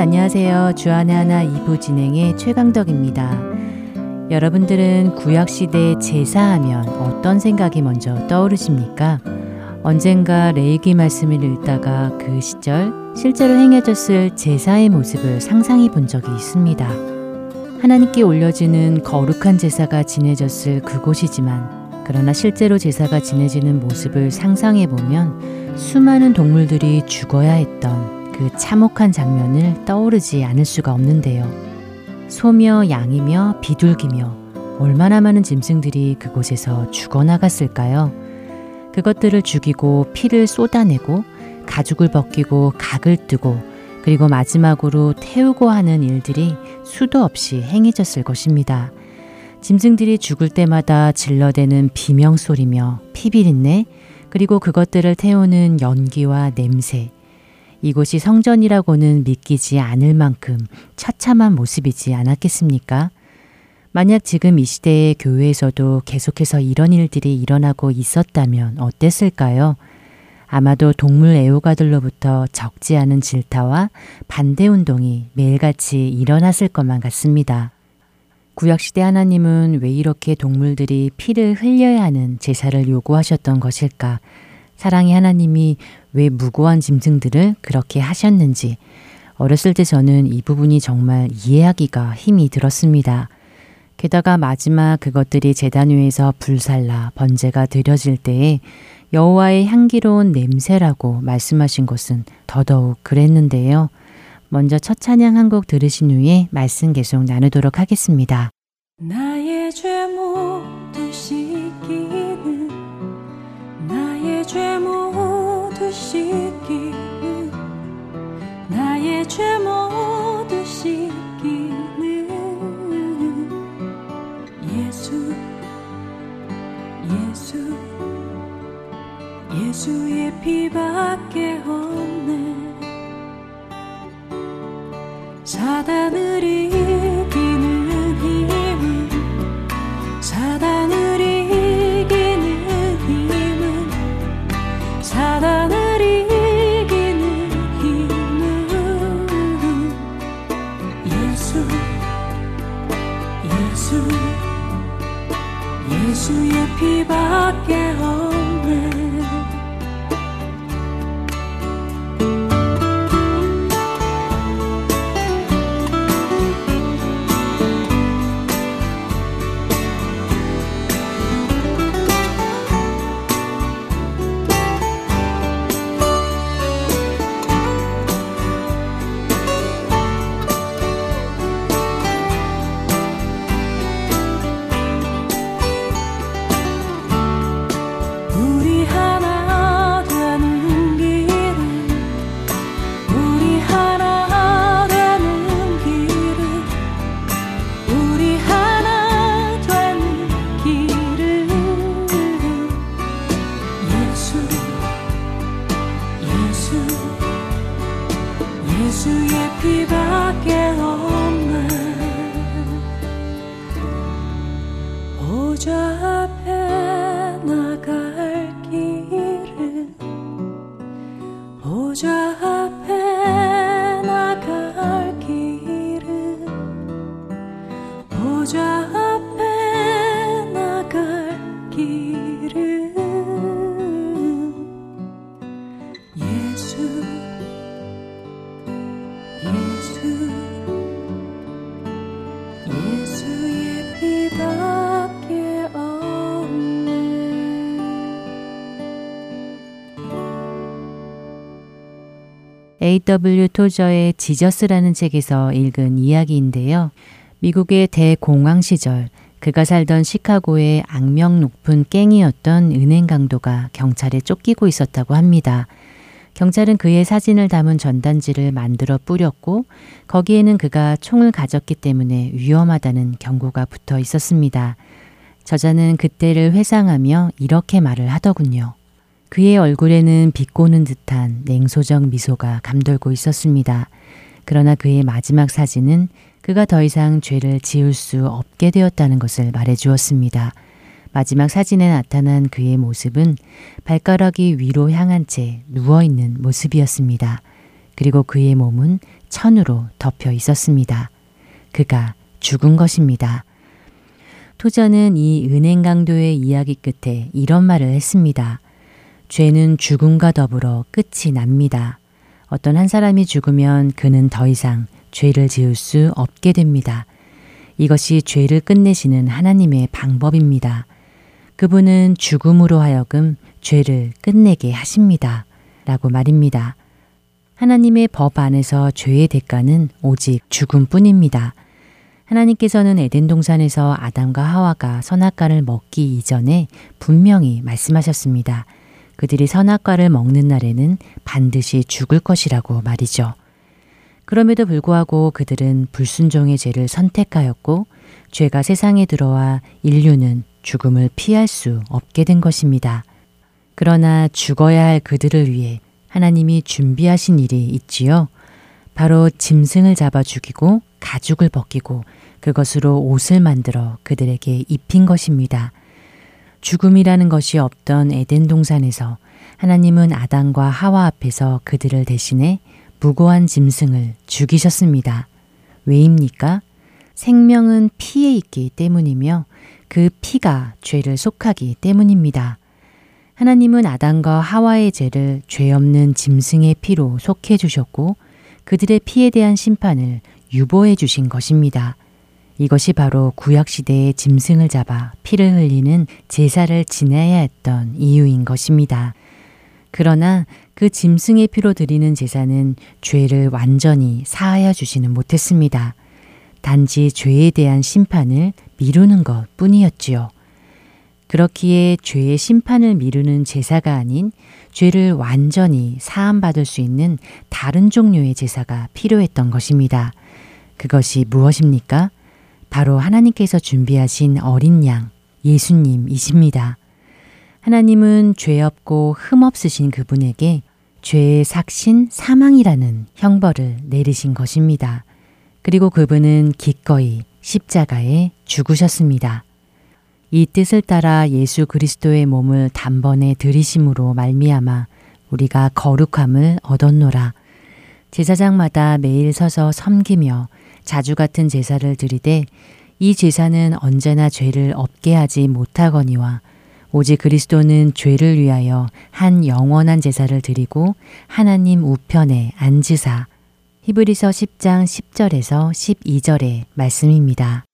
안녕하세요. 주안의 하나 2부 진행의 최강덕입니다. 여러분들은 구약시대 제사하면 어떤 생각이 먼저 떠오르십니까? 언젠가 레이기 말씀을 읽다가 그 시절 실제로 행해졌을 제사의 모습을 상상해 본 적이 있습니다. 하나님께 올려지는 거룩한 제사가 지내졌을 그곳이지만 그러나 실제로 제사가 지내지는 모습을 상상해 보면 수많은 동물들이 죽어야 했던 그 참혹한 장면을 떠오르지 않을 수가 없는데요. 소며 양이며 비둘기며 얼마나 많은 짐승들이 그곳에서 죽어나갔을까요? 그것들을 죽이고 피를 쏟아내고 가죽을 벗기고 각을 뜨고 그리고 마지막으로 태우고 하는 일들이 수도 없이 행해졌을 것입니다. 짐승들이 죽을 때마다 질러대는 비명소리며 피비린내, 그리고 그것들을 태우는 연기와 냄새, 이곳이 성전이라고는 믿기지 않을 만큼 처참한 모습이지 않았겠습니까? 만약 지금 이 시대의 교회에서도 계속해서 이런 일들이 일어나고 있었다면 어땠을까요? 아마도 동물 애호가들로부터 적지 않은 질타와 반대 운동이 매일같이 일어났을 것만 같습니다. 구약시대 하나님은 왜 이렇게 동물들이 피를 흘려야 하는 제사를 요구하셨던 것일까? 사랑의 하나님이 왜 무고한 짐승들을 그렇게 하셨는지 어렸을 때 저는 이 부분이 정말 이해하기가 힘이 들었습니다. 게다가 마지막 그것들이 재단 위에서 불살라 번제가 드려질 때에 여호와의 향기로운 냄새라고 말씀하신 것은 더더욱 그랬는데요. 먼저 첫 찬양 한 곡 들으신 후에 말씀 계속 나누도록 하겠습니다. 나의 죄 모두 씻기 예수의 피밖 A.W. 토저의 지저스라는 책에서 읽은 이야기인데요. 미국의 대공황 시절 그가 살던 시카고의 악명 높은 깽이었던 은행 강도가 경찰에 쫓기고 있었다고 합니다. 경찰은 그의 사진을 담은 전단지를 만들어 뿌렸고 거기에는 그가 총을 가졌기 때문에 위험하다는 경고가 붙어 있었습니다. 저자는 그때를 회상하며 이렇게 말을 하더군요. 그의 얼굴에는 비꼬는 듯한 냉소적 미소가 감돌고 있었습니다. 그러나 그의 마지막 사진은 그가 더 이상 죄를 지을 수 없게 되었다는 것을 말해 주었습니다. 마지막 사진에 나타난 그의 모습은 발가락이 위로 향한 채 누워 있는 모습이었습니다. 그리고 그의 몸은 천으로 덮여 있었습니다. 그가 죽은 것입니다. 토저는 이 은행 강도의 이야기 끝에 이런 말을 했습니다. 죄는 죽음과 더불어 끝이 납니다. 어떤 한 사람이 죽으면 그는 더 이상 죄를 지을 수 없게 됩니다. 이것이 죄를 끝내시는 하나님의 방법입니다. 그분은 죽음으로 하여금 죄를 끝내게 하십니다. 라고 말입니다. 하나님의 법 안에서 죄의 대가는 오직 죽음뿐입니다. 하나님께서는 에덴 동산에서 아담과 하와가 선악과를 먹기 이전에 분명히 말씀하셨습니다. 그들이 선악과를 먹는 날에는 반드시 죽을 것이라고 말이죠. 그럼에도 불구하고 그들은 불순종의 죄를 선택하였고 죄가 세상에 들어와 인류는 죽음을 피할 수 없게 된 것입니다. 그러나 죽어야 할 그들을 위해 하나님이 준비하신 일이 있지요. 바로 짐승을 잡아 죽이고 가죽을 벗기고 그것으로 옷을 만들어 그들에게 입힌 것입니다. 죽음이라는 것이 없던 에덴 동산에서 하나님은 아담과 하와 앞에서 그들을 대신해 무고한 짐승을 죽이셨습니다. 왜입니까? 생명은 피에 있기 때문이며 그 피가 죄를 속하기 때문입니다. 하나님은 아담과 하와의 죄를 죄 없는 짐승의 피로 속해 주셨고 그들의 피에 대한 심판을 유보해 주신 것입니다. 이것이 바로 구약시대의 짐승을 잡아 피를 흘리는 제사를 지내야 했던 이유인 것입니다. 그러나 그 짐승의 피로 드리는 제사는 죄를 완전히 사하여 주지는 못했습니다. 단지 죄에 대한 심판을 미루는 것 뿐이었지요. 그렇기에 죄의 심판을 미루는 제사가 아닌 죄를 완전히 사함받을 수 있는 다른 종류의 제사가 필요했던 것입니다. 그것이 무엇입니까? 바로 하나님께서 준비하신 어린 양, 예수님이십니다. 하나님은 죄 없고 흠 없으신 그분에게 죄의 삭신 사망이라는 형벌을 내리신 것입니다. 그리고 그분은 기꺼이 십자가에 죽으셨습니다. 이 뜻을 따라 예수 그리스도의 몸을 단번에 들이심으로 말미암아 우리가 거룩함을 얻었노라. 제사장마다 매일 서서 섬기며 자주 같은 제사를 드리되 이 제사는 언제나 죄를 없게 하지 못하거니와 오직 그리스도는 죄를 위하여 한 영원한 제사를 드리고 하나님 우편에 앉으사 히브리서 10장 10절에서 12절의 말씀입니다.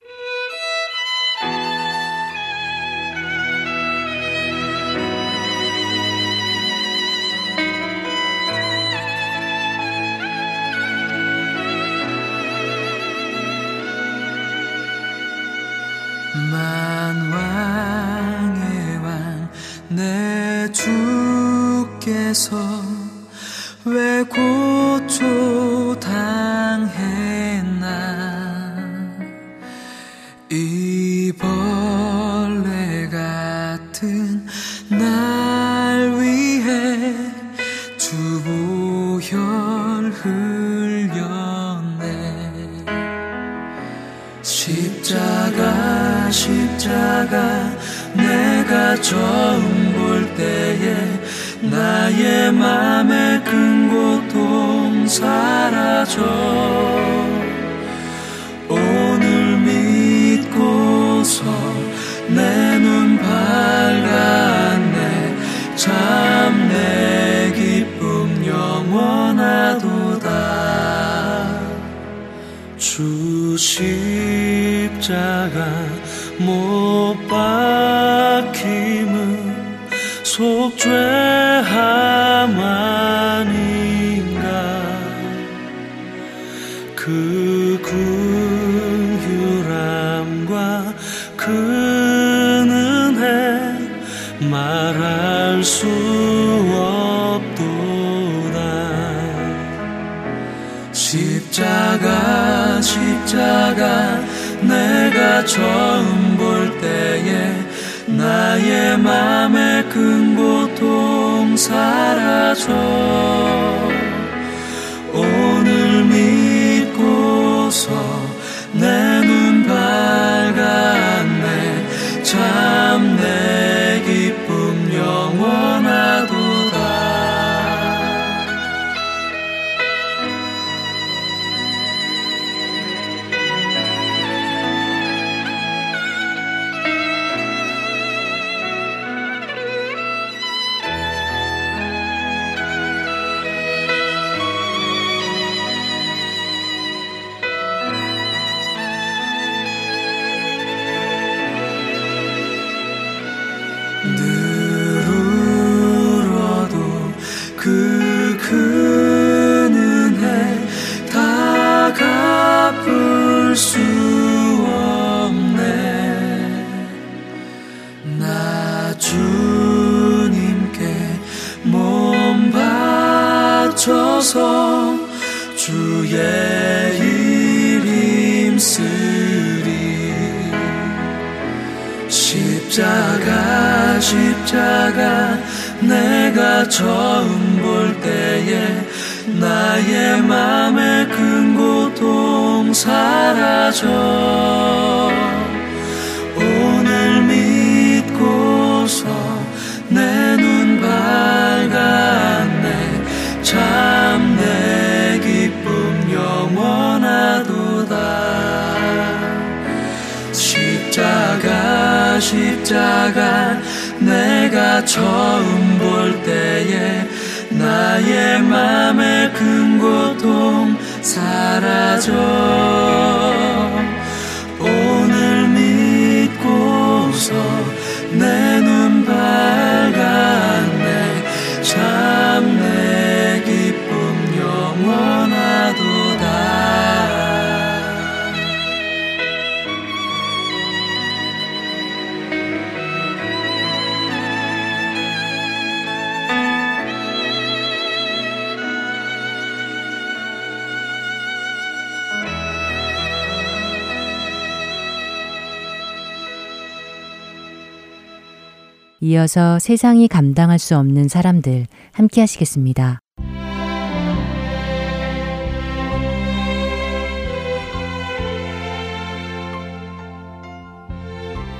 이어서 세상이 감당할 수 없는 사람들 함께 하시겠습니다.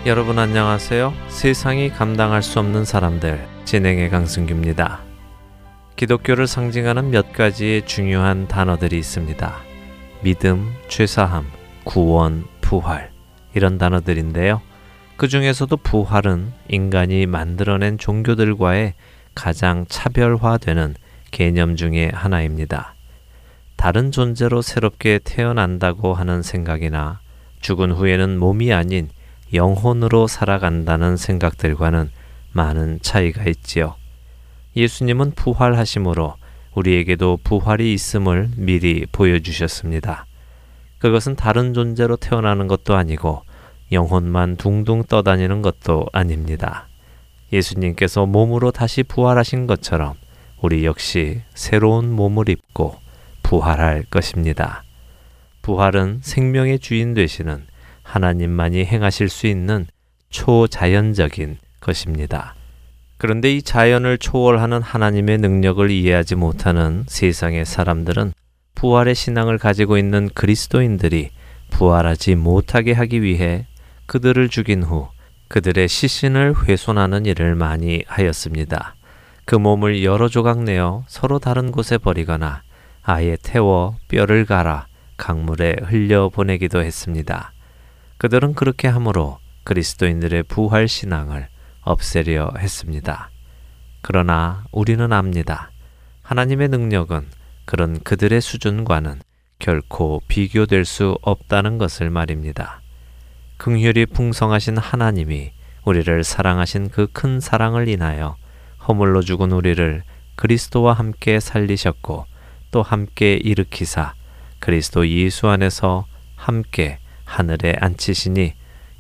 여러분 안녕하세요. 세상이 감당할 수 없는 사람들 진행의 강승규입니다. 기독교를 상징하는 몇 가지의 중요한 단어들이 있습니다. 믿음, 죄사함, 구원, 부활 이런 단어들인데요. 그 중에서도 부활은 인간이 만들어낸 종교들과의 가장 차별화되는 개념 중의 하나입니다. 다른 존재로 새롭게 태어난다고 하는 생각이나 죽은 후에는 몸이 아닌 영혼으로 살아간다는 생각들과는 많은 차이가 있지요. 예수님은 부활하심으로 우리에게도 부활이 있음을 미리 보여주셨습니다. 그것은 다른 존재로 태어나는 것도 아니고 영혼만 둥둥 떠다니는 것도 아닙니다. 예수님께서 몸으로 다시 부활하신 것처럼 우리 역시 새로운 몸을 입고 부활할 것입니다. 부활은 생명의 주인 되시는 하나님만이 행하실 수 있는 초자연적인 것입니다. 그런데 이 자연을 초월하는 하나님의 능력을 이해하지 못하는 세상의 사람들은 부활의 신앙을 가지고 있는 그리스도인들이 부활하지 못하게 하기 위해 그들을 죽인 후 그들의 시신을 훼손하는 일을 많이 하였습니다. 그 몸을 여러 조각 내어 서로 다른 곳에 버리거나 아예 태워 뼈를 갈아 강물에 흘려 보내기도 했습니다. 그들은 그렇게 함으로 그리스도인들의 부활 신앙을 없애려 했습니다. 그러나 우리는 압니다. 하나님의 능력은 그런 그들의 수준과는 결코 비교될 수 없다는 것을 말입니다. 긍휼이 풍성하신 하나님이 우리를 사랑하신 그 큰 사랑을 인하여 허물로 죽은 우리를 그리스도와 함께 살리셨고 또 함께 일으키사 그리스도 예수 안에서 함께 하늘에 앉히시니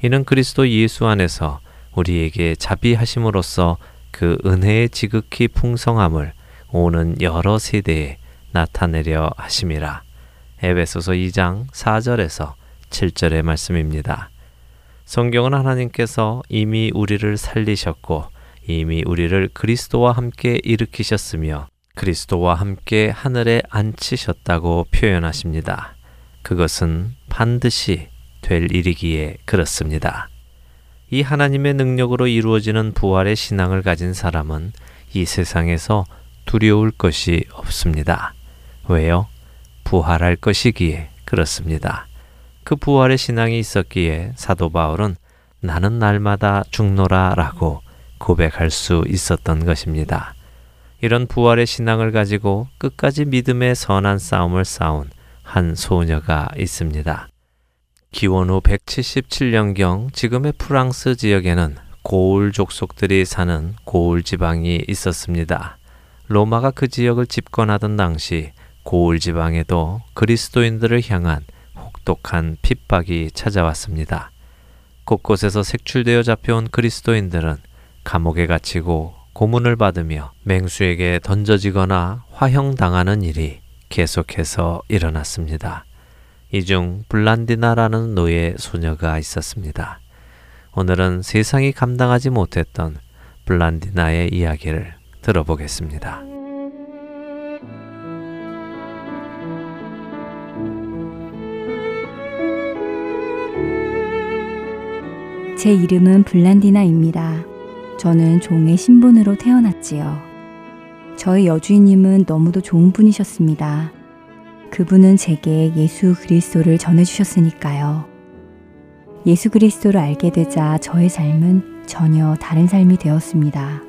이는 그리스도 예수 안에서 우리에게 자비하심으로써 그 은혜의 지극히 풍성함을 오는 여러 세대에 나타내려 하심이라. 에베소서 2장 4절에서 7절의 말씀입니다. 성경은 하나님께서 이미 우리를 살리셨고 이미 우리를 그리스도와 함께 일으키셨으며 그리스도와 함께 하늘에 앉히셨다고 표현하십니다. 그것은 반드시 될 일이기에 그렇습니다. 이 하나님의 능력으로 이루어지는 부활의 신앙을 가진 사람은 이 세상에서 두려울 것이 없습니다. 왜요? 부활할 것이기에 그렇습니다. 그 부활의 신앙이 있었기에 사도 바울은 나는 날마다 죽노라 라고 고백할 수 있었던 것입니다. 이런 부활의 신앙을 가지고 끝까지 믿음의 선한 싸움을 싸운 한 소녀가 있습니다. 기원 후 177년경 지금의 프랑스 지역에는 고울 족속들이 사는 고울 지방이 있었습니다. 로마가 그 지역을 집권하던 당시 고울 지방에도 그리스도인들을 향한 혹독한 핍박이 찾아왔습니다. 곳곳에서 색출되어 잡혀온 그리스도인들은 감옥에 갇히고 고문을 받으며 맹수에게 던져지거나 화형당하는 일이 계속해서 일어났습니다. 이 중 블란디나라는 노예 소녀가 있었습니다. 오늘은 세상이 감당하지 못했던 블란디나의 이야기를 들어보겠습니다. 제 이름은 블란디나입니다. 저는 종의 신분으로 태어났지요. 저희 여주인님은 너무도 좋은 분이셨습니다. 그분은 제게 예수 그리스도를 전해주셨으니까요. 예수 그리스도를 알게 되자 저의 삶은 전혀 다른 삶이 되었습니다.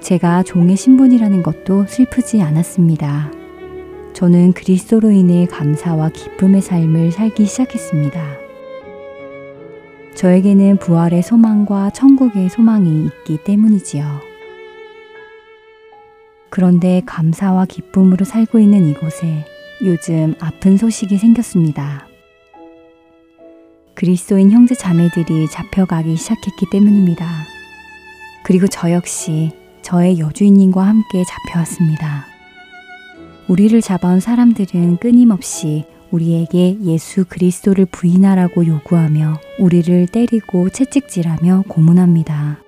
제가 종의 신분이라는 것도 슬프지 않았습니다. 저는 그리스도로 인해 감사와 기쁨의 삶을 살기 시작했습니다. 저에게는 부활의 소망과 천국의 소망이 있기 때문이지요. 그런데 감사와 기쁨으로 살고 있는 이곳에 요즘 아픈 소식이 생겼습니다. 그리스도인 형제 자매들이 잡혀가기 시작했기 때문입니다. 그리고 저 역시 저의 여주인님과 함께 잡혀왔습니다. 우리를 잡아온 사람들은 끊임없이 우리에게 예수 그리스도를 부인하라고 요구하며 우리를 때리고 채찍질하며 고문합니다.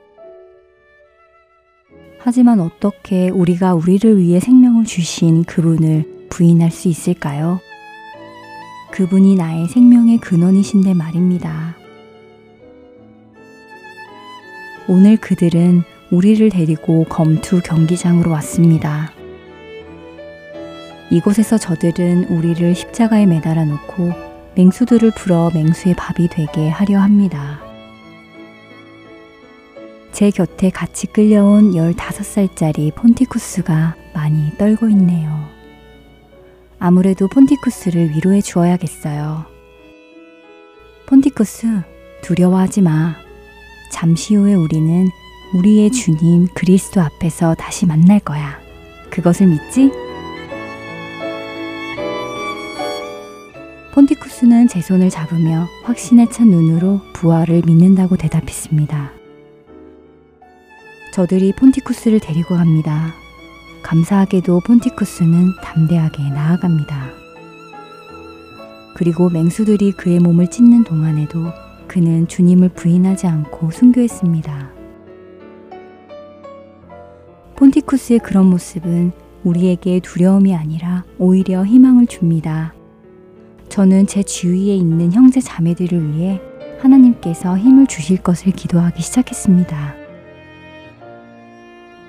하지만 어떻게 우리가 우리를 위해 생명을 주신 그분을 부인할 수 있을까요? 그분이 나의 생명의 근원이신데 말입니다. 오늘 그들은 우리를 데리고 검투 경기장으로 왔습니다. 이곳에서 저들은 우리를 십자가에 매달아 놓고 맹수들을 풀어 맹수의 밥이 되게 하려 합니다. 제 곁에 같이 끌려온 15살짜리 폰티쿠스가 많이 떨고 있네요. 아무래도 폰티쿠스를 위로해 주어야겠어요. 폰티쿠스, 두려워하지 마. 잠시 후에 우리는 우리의 주님 그리스도 앞에서 다시 만날 거야. 그것을 믿지? 폰티쿠스는 제 손을 잡으며 확신에 찬 눈으로 부활을 믿는다고 대답했습니다. 저들이 폰티쿠스를 데리고 갑니다. 감사하게도 폰티쿠스는 담대하게 나아갑니다. 그리고 맹수들이 그의 몸을 찢는 동안에도 그는 주님을 부인하지 않고 순교했습니다. 폰티쿠스의 그런 모습은 우리에게 두려움이 아니라 오히려 희망을 줍니다. 저는 제 주위에 있는 형제 자매들을 위해 하나님께서 힘을 주실 것을 기도하기 시작했습니다.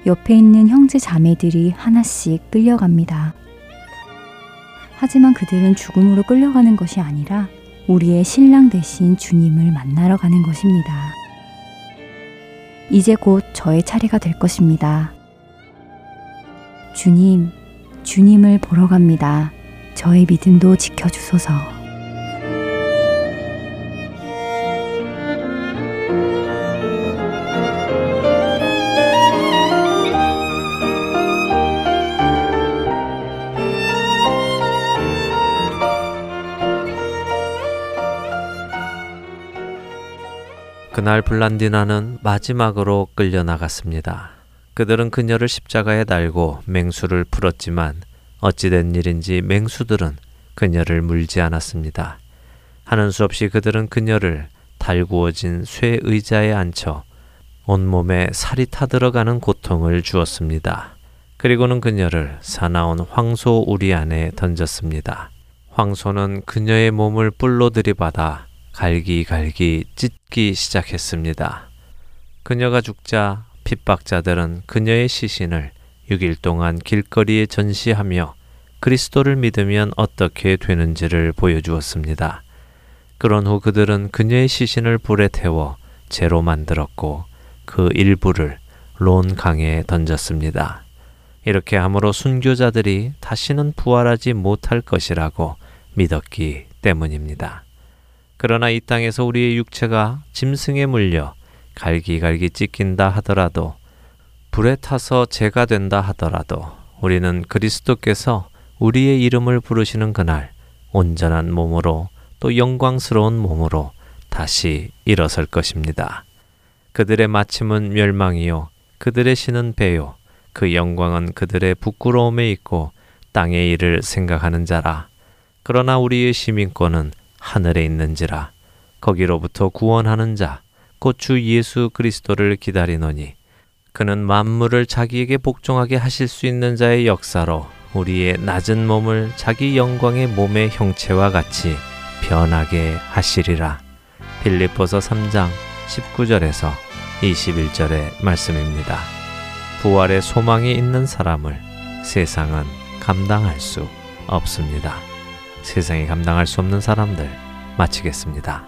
옆에 있는 형제 자매들이 하나씩 끌려갑니다. 하지만 그들은 죽음으로 끌려가는 것이 아니라 우리의 신랑 대신 주님을 만나러 가는 것입니다. 이제 곧 저의 차례가 될 것입니다. 주님, 주님을 보러 갑니다. 저의 믿음도 지켜주소서. 그날 블란디나는 마지막으로 끌려나갔습니다. 그들은 그녀를 십자가에 달고 맹수를 풀었지만 어찌된 일인지 맹수들은 그녀를 물지 않았습니다. 하는 수 없이 그들은 그녀를 달구어진 쇠 의자에 앉혀 온몸에 살이 타들어가는 고통을 주었습니다. 그리고는 그녀를 사나운 황소 우리 안에 던졌습니다. 황소는 그녀의 몸을 뿔로 들이받아 갈기갈기 찢기 시작했습니다. 그녀가 죽자 핍박자들은 그녀의 시신을 6일 동안 길거리에 전시하며 그리스도를 믿으면 어떻게 되는지를 보여주었습니다. 그런 후 그들은 그녀의 시신을 불에 태워 재로 만들었고 그 일부를 론 강에 던졌습니다. 이렇게 함으로 순교자들이 다시는 부활하지 못할 것이라고 믿었기 때문입니다. 그러나 이 땅에서 우리의 육체가 짐승에 물려 갈기갈기 찢긴다 하더라도 불에 타서 죄가 된다 하더라도 우리는 그리스도께서 우리의 이름을 부르시는 그날 온전한 몸으로 또 영광스러운 몸으로 다시 일어설 것입니다. 그들의 마침은 멸망이요 그들의 신은 배요. 그 영광은 그들의 부끄러움에 있고 땅의 일을 생각하는 자라. 그러나 우리의 시민권은 하늘에 있는지라. 거기로부터 구원하는 자 곧 주 예수 그리스도를 기다리노니 그는 만물을 자기에게 복종하게 하실 수 있는 자의 역사로 우리의 낮은 몸을 자기 영광의 몸의 형체와 같이 변하게 하시리라. 빌립보서 3장 19절에서 21절의 말씀입니다. 부활의 소망이 있는 사람을 세상은 감당할 수 없습니다. 세상이 감당할 수 없는 사람들 마치겠습니다.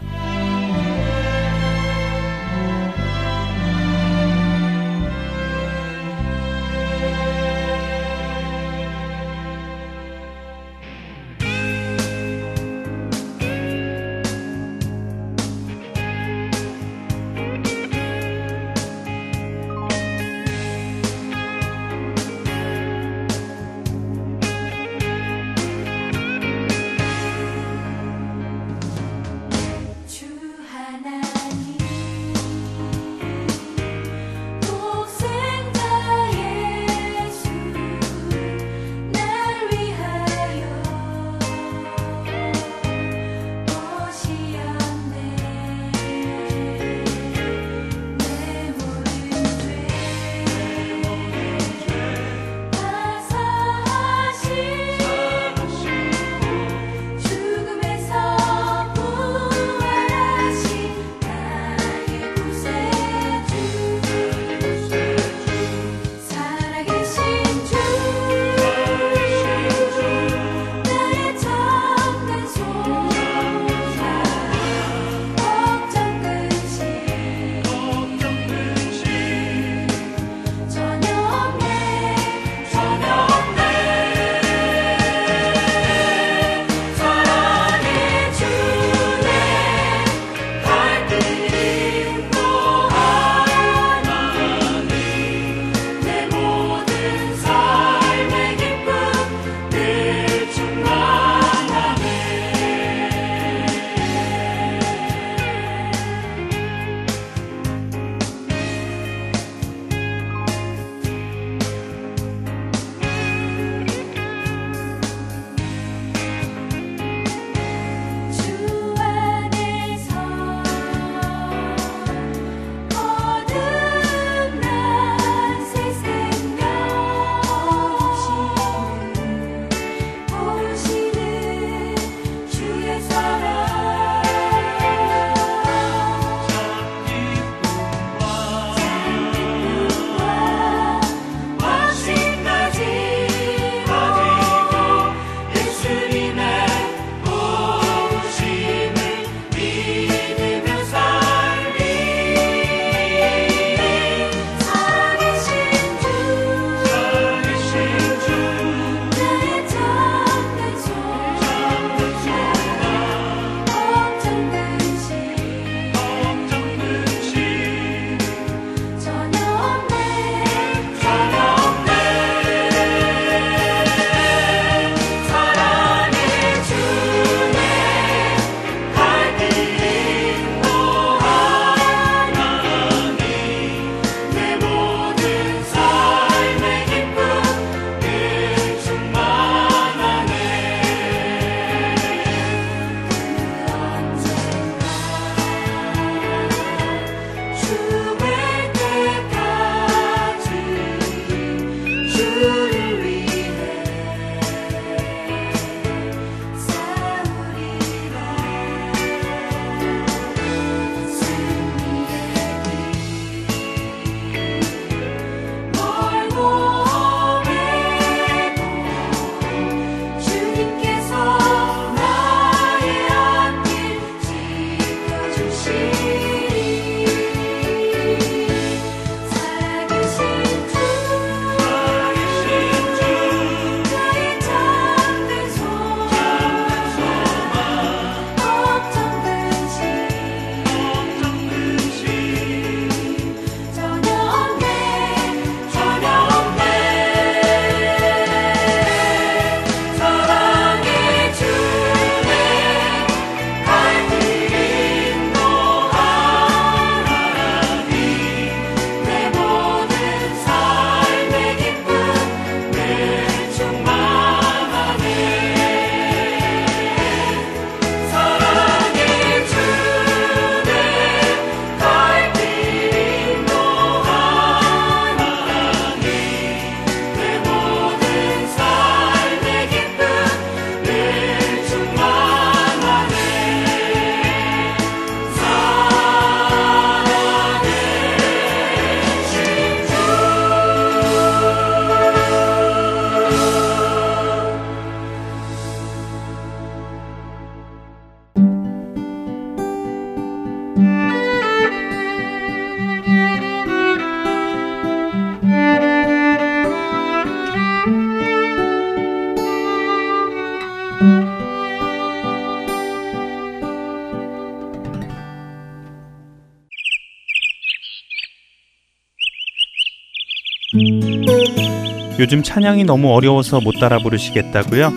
요즘 찬양이 너무 어려워서 못 따라 부르시겠다고요?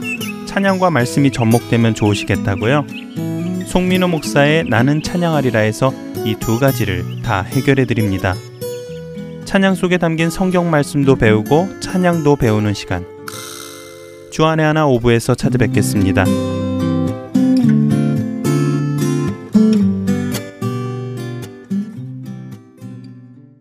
찬양과 말씀이 접목되면 좋으시겠다고요? 송민호 목사의 나는 찬양하리라에서 이 두 가지를 다 해결해 드립니다. 찬양 속에 담긴 성경 말씀도 배우고 찬양도 배우는 시간. 주안의 하나 오부에서 찾아뵙겠습니다.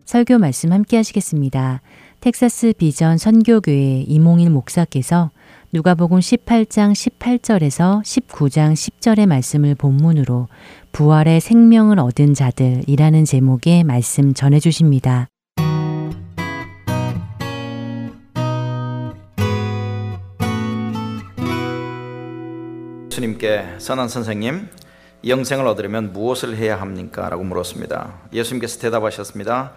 설교 말씀 함께 하시겠습니다. 텍사스 비전 선교교회 이몽일 목사께서 누가복음 18장 18절에서 19장 10절의 말씀을 본문으로 부활의 생명을 얻은 자들이라는 제목의 말씀 전해 주십니다. 예수님께 선한 선생님 영생을 얻으려면 무엇을 해야 합니까? 라고 물었습니다. 예수님께서 대답하셨습니다.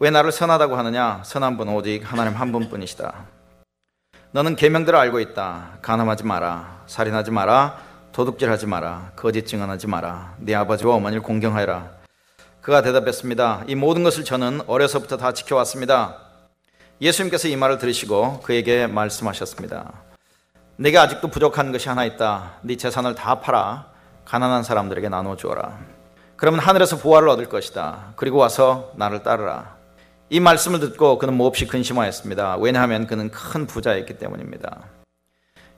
왜 나를 선하다고 하느냐? 선한 분 오직 하나님 한 분뿐이시다. 너는 계명들을 알고 있다. 간음하지 마라. 살인하지 마라. 도둑질하지 마라. 거짓 증언하지 마라. 네 아버지와 어머니를 공경하여라. 그가 대답했습니다. 이 모든 것을 저는 어려서부터 다 지켜왔습니다. 예수님께서 이 말을 들으시고 그에게 말씀하셨습니다. 내게 아직도 부족한 것이 하나 있다. 네 재산을 다 팔아 가난한 사람들에게 나누어 주어라. 그러면 하늘에서 보화를 얻을 것이다. 그리고 와서 나를 따르라. 이 말씀을 듣고 그는 몹시 근심하였습니다. 왜냐하면 그는 큰 부자였기 때문입니다.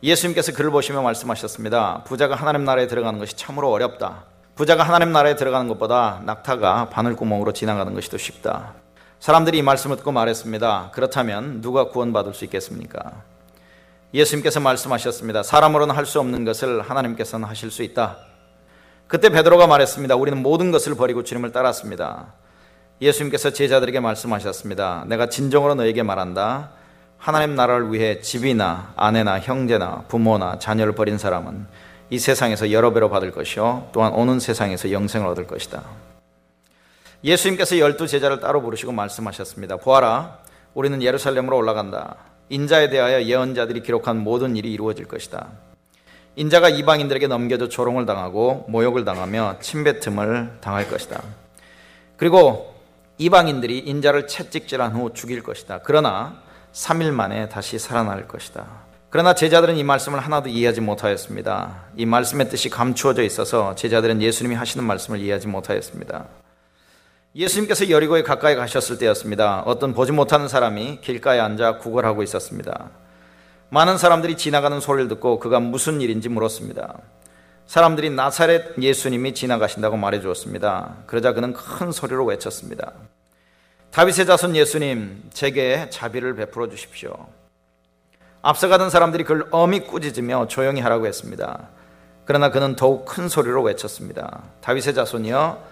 예수님께서 그를 보시며 말씀하셨습니다. 부자가 하나님 나라에 들어가는 것이 참으로 어렵다. 부자가 하나님 나라에 들어가는 것보다 낙타가 바늘구멍으로 지나가는 것이 더 쉽다. 사람들이 이 말씀을 듣고 말했습니다. 그렇다면 누가 구원받을 수 있겠습니까? 예수님께서 말씀하셨습니다. 사람으로는 할 수 없는 것을 하나님께서는 하실 수 있다. 그때 베드로가 말했습니다. 우리는 모든 것을 버리고 주님을 따랐습니다. 예수님께서 제자들에게 말씀하셨습니다. 내가 진정으로 너에게 말한다. 하나님 나라를 위해 집이나 아내나 형제나 부모나 자녀를 버린 사람은 이 세상에서 여러 배로 받을 것이요 또한 오는 세상에서 영생을 얻을 것이다. 예수님께서 열두 제자를 따로 부르시고 말씀하셨습니다. 보아라, 우리는 예루살렘으로 올라간다. 인자에 대하여 예언자들이 기록한 모든 일이 이루어질 것이다. 인자가 이방인들에게 넘겨져 조롱을 당하고 모욕을 당하며 침뱉음을 당할 것이다. 그리고 이방인들이 인자를 채찍질한 후 죽일 것이다. 그러나 3일 만에 다시 살아날 것이다. 그러나 제자들은 이 말씀을 하나도 이해하지 못하였습니다. 이 말씀의 뜻이 감추어져 있어서 제자들은 예수님이 하시는 말씀을 이해하지 못하였습니다. 예수님께서 여리고에 가까이 가셨을 때였습니다. 어떤 보지 못하는 사람이 길가에 앉아 구걸하고 있었습니다. 많은 사람들이 지나가는 소리를 듣고 그가 무슨 일인지 물었습니다. 사람들이 나사렛 예수님이 지나가신다고 말해 주었습니다. 그러자 그는 큰 소리로 외쳤습니다. 다윗의 자손 예수님, 제게 자비를 베풀어 주십시오. 앞서가던 사람들이 그를 엄히 꾸짖으며 조용히 하라고 했습니다. 그러나 그는 더욱 큰 소리로 외쳤습니다. 다윗의 자손이여,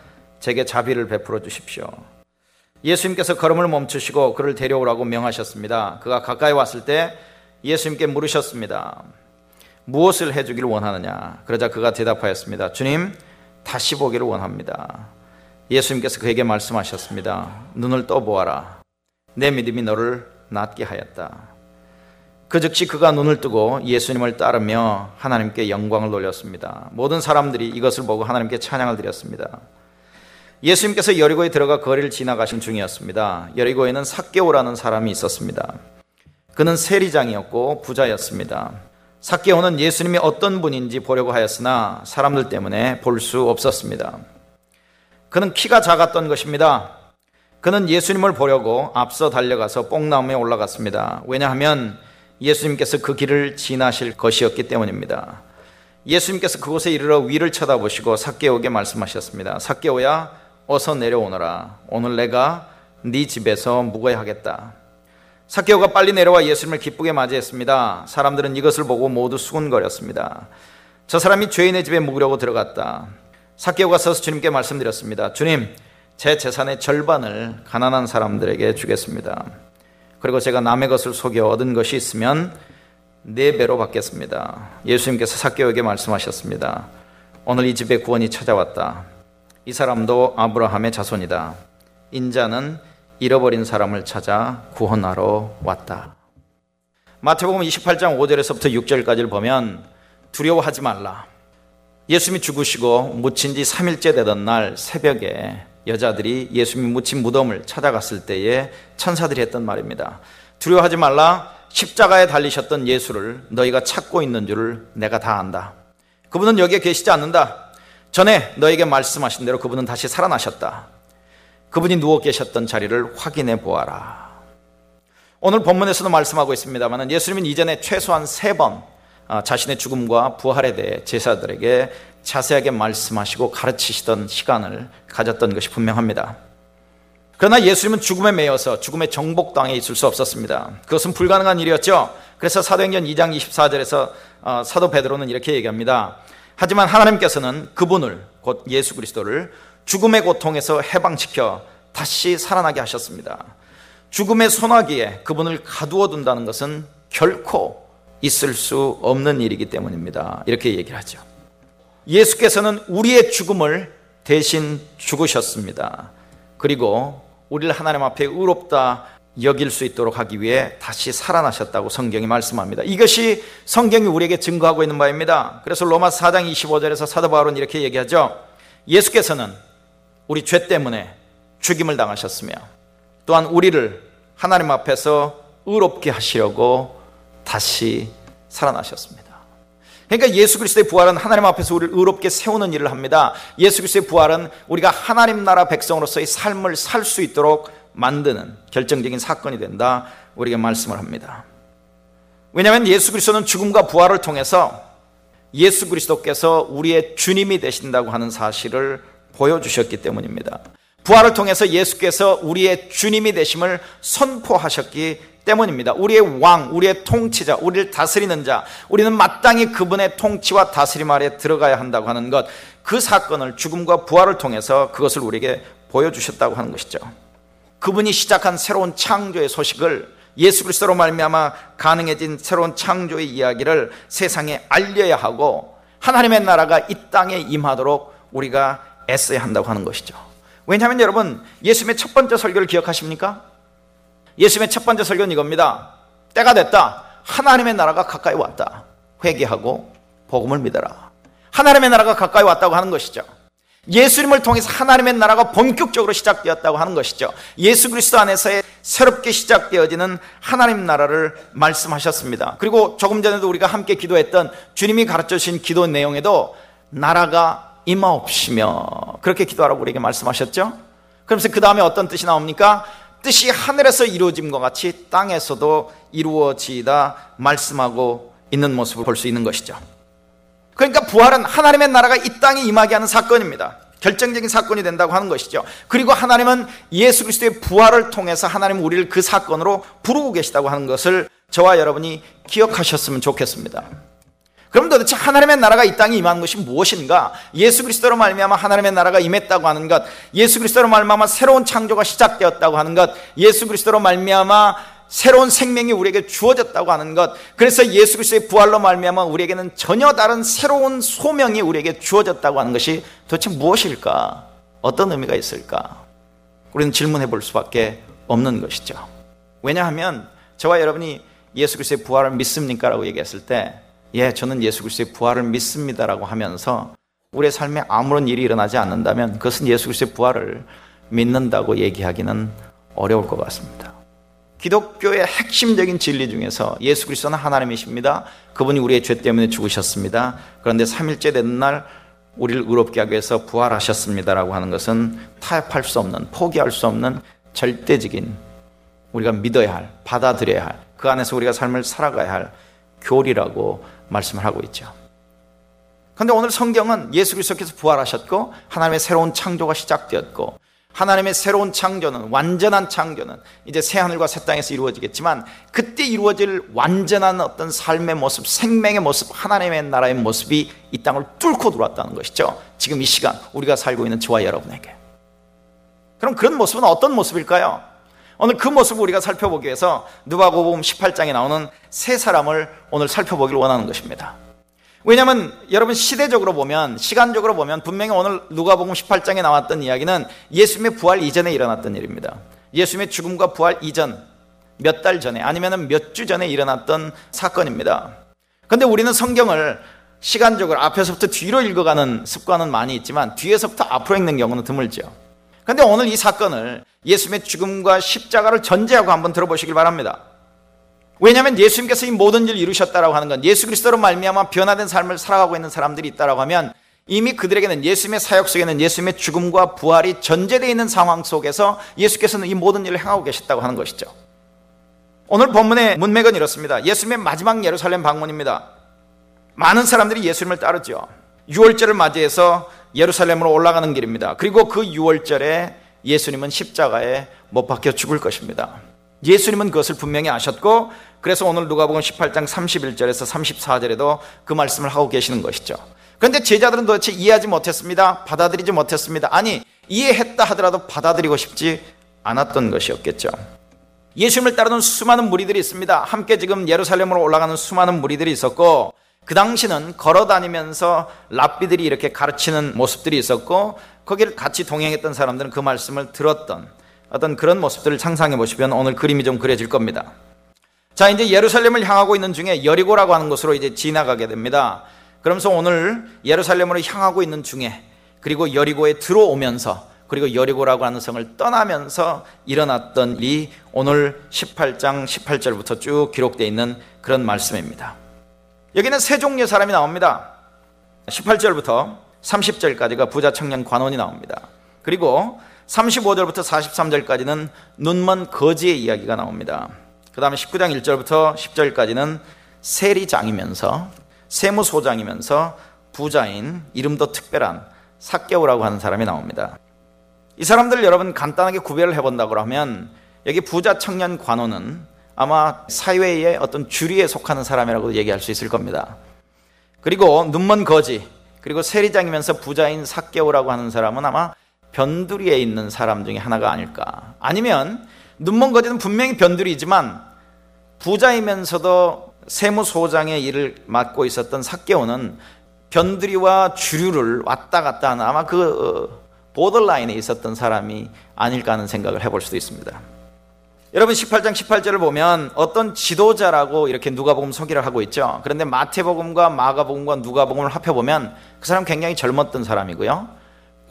제게 자비를 베풀어 주십시오. 예수님께서 걸음을 멈추시고 그를 데려오라고 명하셨습니다. 그가 가까이 왔을 때 예수님께 물으셨습니다. 무엇을 해주기를 원하느냐? 그러자 그가 대답하였습니다. 주님, 다시 보기를 원합니다. 예수님께서 그에게 말씀하셨습니다. 눈을 떠보아라. 내 믿음이 너를 낫게 하였다. 그 즉시 그가 눈을 뜨고 예수님을 따르며 하나님께 영광을 돌렸습니다. 모든 사람들이 이것을 보고 하나님께 찬양을 드렸습니다. 예수님께서 여리고에 들어가 거리를 지나가신 중이었습니다. 여리고에는 삭개오라는 사람이 있었습니다. 그는 세리장이었고 부자였습니다. 삭개오는 예수님이 어떤 분인지 보려고 하였으나 사람들 때문에 볼 수 없었습니다. 그는 키가 작았던 것입니다. 그는 예수님을 보려고 앞서 달려가서 뽕나무에 올라갔습니다. 왜냐하면 예수님께서 그 길을 지나실 것이었기 때문입니다. 예수님께서 그곳에 이르러 위를 쳐다보시고 삭개오에게 말씀하셨습니다. 삭개오야 어서 내려오너라. 오늘 내가 네 집에서 묵어야 하겠다. 사케오가 빨리 내려와 예수님을 기쁘게 맞이했습니다. 사람들은 이것을 보고 모두 수군거렸습니다. 저 사람이 죄인의 집에 묵으려고 들어갔다. 사케오가 서서 주님께 말씀드렸습니다. 주님, 제 재산의 절반을 가난한 사람들에게 주겠습니다. 그리고 제가 남의 것을 속여 얻은 것이 있으면 네 배로 받겠습니다. 예수님께서 사케오에게 말씀하셨습니다. 오늘 이 집에 구원이 찾아왔다. 이 사람도 아브라함의 자손이다. 인자는 잃어버린 사람을 찾아 구원하러 왔다. 마태복음 28장 5절에서부터 6절까지를 보면 두려워하지 말라. 예수님이 죽으시고 묻힌 지 3일째 되던 날 새벽에 여자들이 예수님이 묻힌 무덤을 찾아갔을 때에 천사들이 했던 말입니다. 두려워하지 말라. 십자가에 달리셨던 예수를 너희가 찾고 있는 줄을 내가 다 안다. 그분은 여기에 계시지 않는다. 전에 너에게 말씀하신 대로 그분은 다시 살아나셨다. 그분이 누워 계셨던 자리를 확인해 보아라. 오늘 본문에서도 말씀하고 있습니다만 예수님은 이전에 최소한 세번 아, 자신의 죽음과 부활에 대해 제사들에게 자세하게 말씀하시고 가르치시던 시간을 가졌던 것이 분명합니다. 그러나 예수님은 죽음에 매여서 죽음의 정복당에 있을 수 없었습니다. 그것은 불가능한 일이었죠. 그래서 사도행전 2장 24절에서 어, 사도 베드로는 이렇게 얘기합니다. 하지만 하나님께서는 그분을 곧 예수 그리스도를 죽음의 고통에서 해방시켜 다시 살아나게 하셨습니다. 죽음의 소나기에 그분을 가두어 둔다는 것은 결코 있을 수 없는 일이기 때문입니다. 이렇게 얘기를 하죠. 예수께서는 우리의 죽음을 대신 죽으셨습니다. 그리고 우리를 하나님 앞에 의롭다 여길 수 있도록 하기 위해 다시 살아나셨다고 성경이 말씀합니다. 이것이 성경이 우리에게 증거하고 있는 바입니다. 그래서 로마 4장 25절에서 사도 바울은 이렇게 얘기하죠. 예수께서는 우리 죄 때문에 죽임을 당하셨으며 또한 우리를 하나님 앞에서 의롭게 하시려고 다시 살아나셨습니다. 그러니까 예수 그리스도의 부활은 하나님 앞에서 우리를 의롭게 세우는 일을 합니다. 예수 그리스도의 부활은 우리가 하나님 나라 백성으로서의 삶을 살 수 있도록 만드는 결정적인 사건이 된다. 우리가 말씀을 합니다. 왜냐하면 예수 그리스도는 죽음과 부활을 통해서 예수 그리스도께서 우리의 주님이 되신다고 하는 사실을 보여주셨기 때문입니다. 부활을 통해서 예수께서 우리의 주님이 되심을 선포하셨기 때문입니다. 우리의 왕, 우리의 통치자, 우리를 다스리는 자, 우리는 마땅히 그분의 통치와 다스림 아래 들어가야 한다고 하는 것, 그 사건을 죽음과 부활을 통해서 그것을 우리에게 보여주셨다고 하는 것이죠. 그분이 시작한 새로운 창조의 소식을 예수 그리스도로 말미암아 가능해진 새로운 창조의 이야기를 세상에 알려야 하고 하나님의 나라가 이 땅에 임하도록 우리가 애써야 한다고 하는 것이죠. 왜냐하면 여러분 예수님의 첫 번째 설교를 기억하십니까? 예수님의 첫 번째 설교는 이겁니다. 때가 됐다. 하나님의 나라가 가까이 왔다. 회개하고 복음을 믿어라. 하나님의 나라가 가까이 왔다고 하는 것이죠. 예수님을 통해서 하나님의 나라가 본격적으로 시작되었다고 하는 것이죠. 예수 그리스도 안에서의 새롭게 시작되어지는 하나님 나라를 말씀하셨습니다. 그리고 조금 전에도 우리가 함께 기도했던 주님이 가르쳐 주신 기도 내용에도 나라가 임하옵시며 그렇게 기도하라고 우리에게 말씀하셨죠. 그러면서 그 다음에 어떤 뜻이 나옵니까? 뜻이 하늘에서 이루어짐과 같이 땅에서도 이루어지다 말씀하고 있는 모습을 볼 수 있는 것이죠. 그러니까 부활은 하나님의 나라가 이 땅에 임하게 하는 사건입니다. 결정적인 사건이 된다고 하는 것이죠. 그리고 하나님은 예수 그리스도의 부활을 통해서 하나님 우리를 그 사건으로 부르고 계시다고 하는 것을 저와 여러분이 기억하셨으면 좋겠습니다. 그럼 도대체 하나님의 나라가 이 땅에 임한 것이 무엇인가? 예수 그리스도로 말미암아 하나님의 나라가 임했다고 하는 것, 예수 그리스도로 말미암아 새로운 창조가 시작되었다고 하는 것, 예수 그리스도로 말미암아 새로운 생명이 우리에게 주어졌다고 하는 것. 그래서 예수 그리스도의 부활로 말미암아 우리에게는 전혀 다른 새로운 소명이 우리에게 주어졌다고 하는 것이 도대체 무엇일까? 어떤 의미가 있을까? 우리는 질문해 볼 수밖에 없는 것이죠. 왜냐하면 저와 여러분이 예수 그리스도의 부활을 믿습니까라고 얘기했을 때 예, 저는 예수 그리스도의 부활을 믿습니다라고 하면서 우리의 삶에 아무런 일이 일어나지 않는다면 그것은 예수 그리스도의 부활을 믿는다고 얘기하기는 어려울 것 같습니다. 기독교의 핵심적인 진리 중에서 예수 그리스도는 하나님이십니다. 그분이 우리의 죄 때문에 죽으셨습니다. 그런데 3일째 되는 날 우리를 의롭게 하기 위해서 부활하셨습니다라고 하는 것은 타협할 수 없는, 포기할 수 없는 절대적인 우리가 믿어야 할, 받아들여야 할, 그 안에서 우리가 삶을 살아가야 할 교리라고 말씀을 하고 있죠. 그런데 오늘 성경은 예수 그리스도께서 부활하셨고 하나님의 새로운 창조가 시작되었고 하나님의 새로운 창조는 완전한 창조는 이제 새 하늘과 새 땅에서 이루어지겠지만 그때 이루어질 완전한 어떤 삶의 모습, 생명의 모습, 하나님의 나라의 모습이 이 땅을 뚫고 들어왔다는 것이죠. 지금 이 시간 우리가 살고 있는 저와 여러분에게. 그럼 그런 모습은 어떤 모습일까요? 오늘 그 모습을 우리가 살펴보기 위해서 누가복음 18장에 나오는 세 사람을 오늘 살펴보기를 원하는 것입니다. 왜냐하면 여러분 시대적으로 보면 시간적으로 보면 분명히 오늘 누가복음 18장에 나왔던 이야기는 예수님의 부활 이전에 일어났던 일입니다. 예수님의 죽음과 부활 이전 몇 달 전에 아니면 몇 주 전에 일어났던 사건입니다. 그런데 우리는 성경을 시간적으로 앞에서부터 뒤로 읽어가는 습관은 많이 있지만 뒤에서부터 앞으로 읽는 경우는 드물죠. 그런데 오늘 이 사건을 예수님의 죽음과 십자가를 전제하고 한번 들어보시길 바랍니다. 왜냐하면 예수님께서 이 모든 일을 이루셨다라고 하는 건 예수 그리스도로 말미암아 변화된 삶을 살아가고 있는 사람들이 있다라고 하면 이미 그들에게는 예수님의 사역 속에는 예수님의 죽음과 부활이 전제되어 있는 상황 속에서 예수께서는 이 모든 일을 행하고 계셨다고 하는 것이죠. 오늘 본문의 문맥은 이렇습니다. 예수님의 마지막 예루살렘 방문입니다. 많은 사람들이 예수님을 따르죠. 6월절을 맞이해서 예루살렘으로 올라가는 길입니다. 그리고 그 6월절에 예수님은 십자가에 못 박혀 죽을 것입니다. 예수님은 그것을 분명히 아셨고 그래서 오늘 누가복음 18장 31절에서 34절에도 그 말씀을 하고 계시는 것이죠. 그런데 제자들은 도대체 이해하지 못했습니다. 받아들이지 못했습니다. 아니 이해했다 하더라도 받아들이고 싶지 않았던 것이었겠죠. 예수님을 따르는 수많은 무리들이 있습니다. 함께 지금 예루살렘으로 올라가는 수많은 무리들이 있었고 그 당시는 걸어 다니면서 랍비들이 이렇게 가르치는 모습들이 있었고 거기를 같이 동행했던 사람들은 그 말씀을 들었던 어떤 그런 모습들을 상상해 보시면 오늘 그림이 좀 그려질 겁니다. 자, 이제 예루살렘을 향하고 있는 중에 여리고라고 하는 곳으로 이제 지나가게 됩니다. 그러면서 오늘 예루살렘으로 향하고 있는 중에 그리고 여리고에 들어오면서 그리고 여리고라고 하는 성을 떠나면서 일어났던 일이 오늘 18장 18절부터 쭉 기록되어 있는 그런 말씀입니다. 여기는 세 종류의 사람이 나옵니다. 18절부터 30절까지가 부자 청년 관원이 나옵니다. 그리고 35절부터 43절까지는 눈먼 거지의 이야기가 나옵니다. 그 다음에 19장 1절부터 10절까지는 세리장이면서 세무소장이면서 부자인 이름도 특별한 사개오라고 하는 사람이 나옵니다. 이 사람들 여러분 간단하게 구별을 해본다고 하면 여기 부자 청년 관원은 아마 사회의 어떤 주류에 속하는 사람이라고 얘기할 수 있을 겁니다. 그리고 눈먼 거지, 그리고 세리장이면서 부자인 사개오라고 하는 사람은 아마 변두리에 있는 사람 중에 하나가 아닐까. 아니면 눈먼 거지는 분명히 변두리지만 부자이면서도 세무소장의 일을 맡고 있었던 사개오는 변두리와 주류를 왔다 갔다 하는 아마 그 어, 보더라인에 있었던 사람이 아닐까 하는 생각을 해볼 수도 있습니다. 여러분 18장 18절을 보면 어떤 지도자라고 이렇게 누가복음 소개를 하고 있죠. 그런데 마태복음과 마가복음과 누가복음을 합해 보면 그 사람 굉장히 젊었던 사람이고요.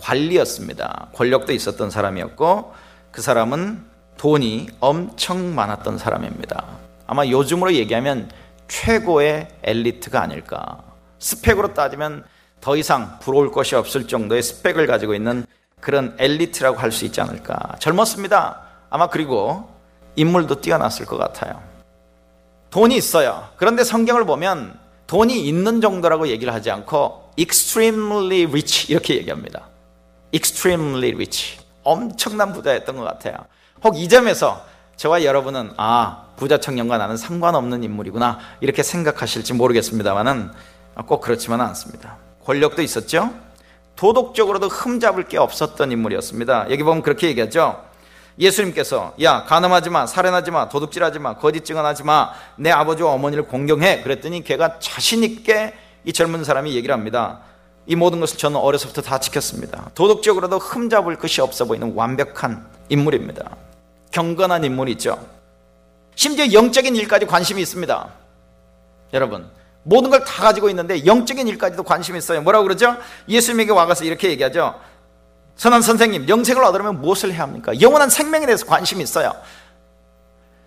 관리였습니다. 권력도 있었던 사람이었고 그 사람은 돈이 엄청 많았던 사람입니다. 아마 요즘으로 얘기하면 최고의 엘리트가 아닐까. 스펙으로 따지면 더 이상 부러울 것이 없을 정도의 스펙을 가지고 있는 그런 엘리트라고 할 수 있지 않을까. 젊었습니다. 아마 그리고 인물도 뛰어났을 것 같아요. 돈이 있어요. 그런데 성경을 보면 돈이 있는 정도라고 얘기를 하지 않고 extremely rich 이렇게 얘기합니다. extremely rich. 엄청난 부자였던 것 같아요. 혹 이 점에서 저와 여러분은 아 부자 청년과 나는 상관없는 인물이구나 이렇게 생각하실지 모르겠습니다만은 꼭 그렇지만은 않습니다. 권력도 있었죠. 도덕적으로도 흠잡을 게 없었던 인물이었습니다. 여기 보면 그렇게 얘기하죠. 예수님께서 야 가늠하지 마 살인하지 마 도둑질하지 마 거짓 증언하지 마 내 아버지와 어머니를 공경해. 그랬더니 걔가 자신 있게 이 젊은 사람이 얘기를 합니다. 이 모든 것을 저는 어려서부터 다 지켰습니다. 도덕적으로도 흠잡을 것이 없어 보이는 완벽한 인물입니다. 경건한 인물이죠. 심지어 영적인 일까지 관심이 있습니다. 여러분 모든 걸 다 가지고 있는데 영적인 일까지도 관심이 있어요. 뭐라고 그러죠? 예수님에게 와가서 이렇게 얘기하죠 선한 선생님, 영생을 얻으려면 무엇을 해야 합니까? 영원한 생명에 대해서 관심이 있어요.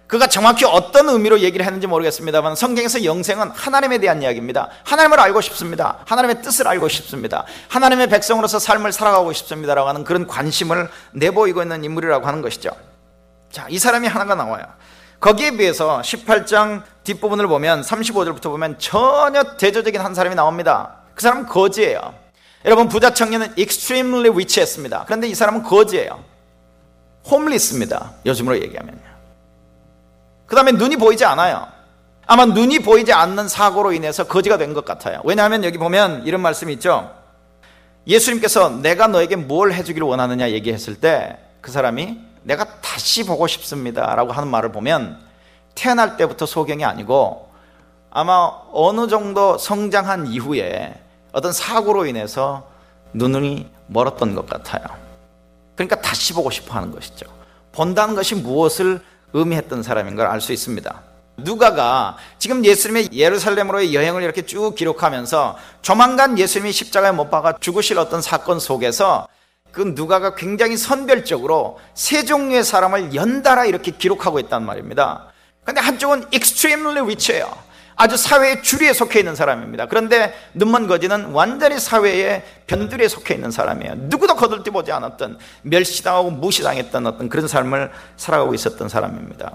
그가 정확히 어떤 의미로 얘기를 했는지 모르겠습니다만 성경에서 영생은 하나님에 대한 이야기입니다. 하나님을 알고 싶습니다. 하나님의 뜻을 알고 싶습니다. 하나님의 백성으로서 삶을 살아가고 싶습니다라고 하는 그런 관심을 내보이고 있는 인물이라고 하는 것이죠. 자, 이 사람이 하나가 나와요. 거기에 비해서 18장 뒷부분을 보면 35절부터 보면 전혀 대조적인 한 사람이 나옵니다. 그 사람은 거지예요. 여러분 부자 청년은 extremely rich했습니다. 그런데 이 사람은 거지예요. 홈리스입니다. 요즘으로 얘기하면요. 그 다음에 눈이 보이지 않아요. 아마 눈이 보이지 않는 사고로 인해서 거지가 된 것 같아요. 왜냐하면 여기 보면 이런 말씀이 있죠. 예수님께서 내가 너에게 뭘 해주기를 원하느냐 얘기했을 때 그 사람이 내가 다시 보고 싶습니다 라고 하는 말을 보면 태어날 때부터 소경이 아니고 아마 어느 정도 성장한 이후에 어떤 사고로 인해서 눈이 멀었던 것 같아요. 그러니까 다시 보고 싶어 하는 것이죠. 본다는 것이 무엇을 의미했던 사람인 걸 알 수 있습니다. 누가가 지금 예수님의 예루살렘으로의 여행을 이렇게 쭉 기록하면서 조만간 예수님이 십자가에 못 박아 죽으실 어떤 사건 속에서 그 누가가 굉장히 선별적으로 세 종류의 사람을 연달아 이렇게 기록하고 있단 말입니다. 근데 한쪽은 extremely rich해요. 아주 사회의 주류에 속해 있는 사람입니다. 그런데 눈먼 거지는 완전히 사회의 변두리에 속해 있는 사람이에요. 누구도 거들떠보지 않았던 멸시당하고 무시당했던 어떤 그런 삶을 살아가고 있었던 사람입니다.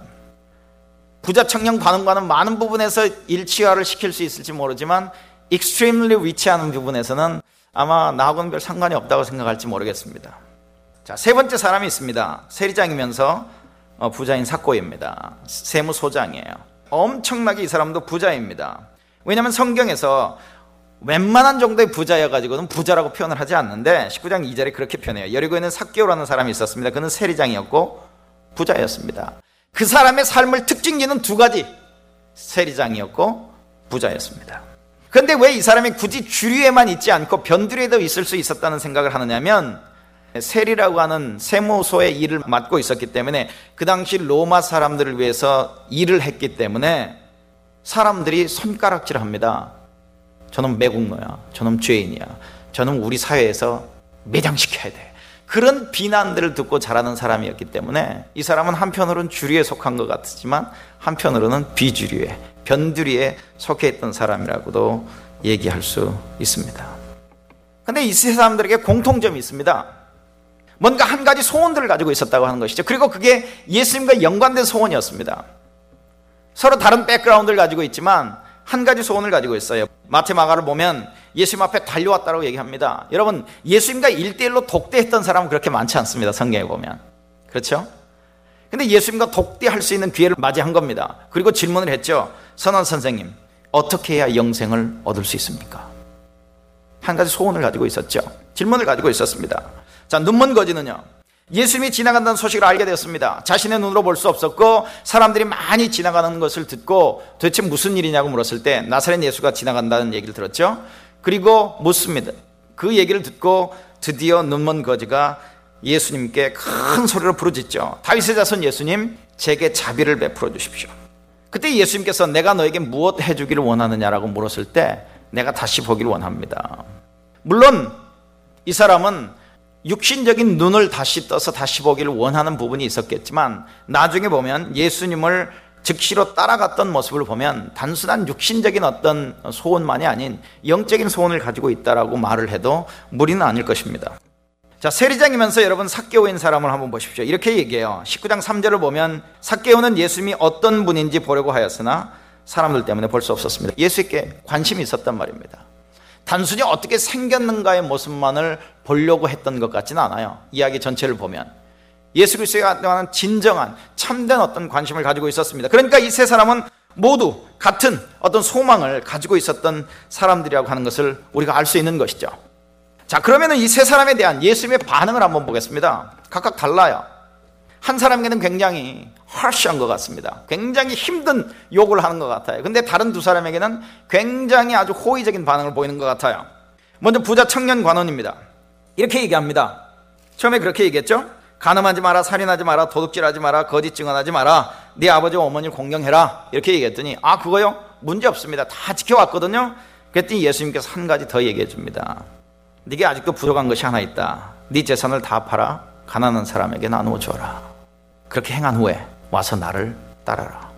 부자 청년 관원과는 많은 부분에서 일치화를 시킬 수 있을지 모르지만 extremely 위치하는 부분에서는 아마 나하고는 별 상관이 없다고 생각할지 모르겠습니다. 자, 세 번째 사람이 있습니다. 세리장이면서 어, 부자인 사고입니다. 세무소장이에요. 엄청나게 이 사람도 부자입니다. 왜냐하면 성경에서 웬만한 정도의 부자여가지고는 부자라고 표현을 하지 않는데 19장 2절에 그렇게 표현해요. 여리고에는 삭개오라는 사람이 있었습니다. 그는 세리장이었고 부자였습니다. 그 사람의 삶을 특징지는 두 가지. 세리장이었고 부자였습니다. 그런데 왜 이 사람이 굳이 주류에만 있지 않고 변두리에도 있을 수 있었다는 생각을 하느냐면 세리라고 하는 세무소의 일을 맡고 있었기 때문에 그 당시 로마 사람들을 위해서 일을 했기 때문에 사람들이 손가락질 합니다. 저는 매국노야. 저는 죄인이야. 저는 우리 사회에서 매장시켜야 돼. 그런 비난들을 듣고 자라는 사람이었기 때문에 이 사람은 한편으로는 주류에 속한 것 같지만 한편으로는 비주류에 변두리에 속해 있던 사람이라고도 얘기할 수 있습니다. 근데 이 세 사람들에게 공통점이 있습니다. 뭔가 한 가지 소원들을 가지고 있었다고 하는 것이죠. 그리고 그게 예수님과 연관된 소원이었습니다. 서로 다른 백그라운드를 가지고 있지만 한 가지 소원을 가지고 있어요. 마테마가를 보면 예수님 앞에 달려왔다고 얘기합니다. 여러분, 예수님과 일대일로 독대했던 사람은 그렇게 많지 않습니다. 성경에 보면. 그렇죠? 근데 예수님과 독대할 수 있는 기회를 맞이한 겁니다. 그리고 질문을 했죠. 선원 선생님, 어떻게 해야 영생을 얻을 수 있습니까? 한 가지 소원을 가지고 있었죠. 질문을 가지고 있었습니다. 자, 눈먼 거지는요. 예수님이 지나간다는 소식을 알게 되었습니다. 자신의 눈으로 볼 수 없었고 사람들이 많이 지나가는 것을 듣고 도대체 무슨 일이냐고 물었을 때 나사렛 예수가 지나간다는 얘기를 들었죠. 그리고 묻습니다. 그 얘기를 듣고 드디어 눈먼 거지가 예수님께 큰 소리로 부르짖죠. 다윗의 자손 예수님, 제게 자비를 베풀어 주십시오. 그때 예수님께서 내가 너에게 무엇 해주기를 원하느냐라고 물었을 때 내가 다시 보기를 원합니다. 물론 이 사람은 육신적인 눈을 다시 떠서 다시 보기를 원하는 부분이 있었겠지만 나중에 보면 예수님을 즉시로 따라갔던 모습을 보면 단순한 육신적인 어떤 소원만이 아닌 영적인 소원을 가지고 있다라고 말을 해도 무리는 아닐 것입니다. 자, 세리장이면서 여러분 삭개오인 사람을 한번 보십시오. 이렇게 얘기해요. 19장 3절을 보면 삭개오는 예수님이 어떤 분인지 보려고 하였으나 사람들 때문에 볼 수 없었습니다. 예수께 관심이 있었단 말입니다. 단순히 어떻게 생겼는가의 모습만을 보려고 했던 것 같지는 않아요. 이야기 전체를 보면. 예수 그리스도에 관한 진정한 참된 어떤 관심을 가지고 있었습니다. 그러니까 이 세 사람은 모두 같은 어떤 소망을 가지고 있었던 사람들이라고 하는 것을 우리가 알 수 있는 것이죠. 자, 그러면 이세 사람에 대한 예수님의 반응을 한번 보겠습니다. 각각 달라요. 한 사람에게는 굉장히 harsh한 것 같습니다. 굉장히 힘든 욕을 하는 것 같아요. 근데 다른 두 사람에게는 굉장히 아주 호의적인 반응을 보이는 것 같아요. 먼저 부자 청년 관원입니다. 이렇게 얘기합니다. 처음에 그렇게 얘기했죠? 가늠하지 마라, 살인하지 마라, 도둑질하지 마라, 거짓 증언하지 마라, 네 아버지와 어머니를 공경해라. 이렇게 얘기했더니 아 그거요? 문제 없습니다. 다 지켜왔거든요. 그랬더니 예수님께서 한 가지 더 얘기해 줍니다. 네게 아직도 부족한 것이 하나 있다. 네 재산을 다 팔아 가난한 사람에게 나누어 줘라. 그렇게 행한 후에 와서 나를 따라라.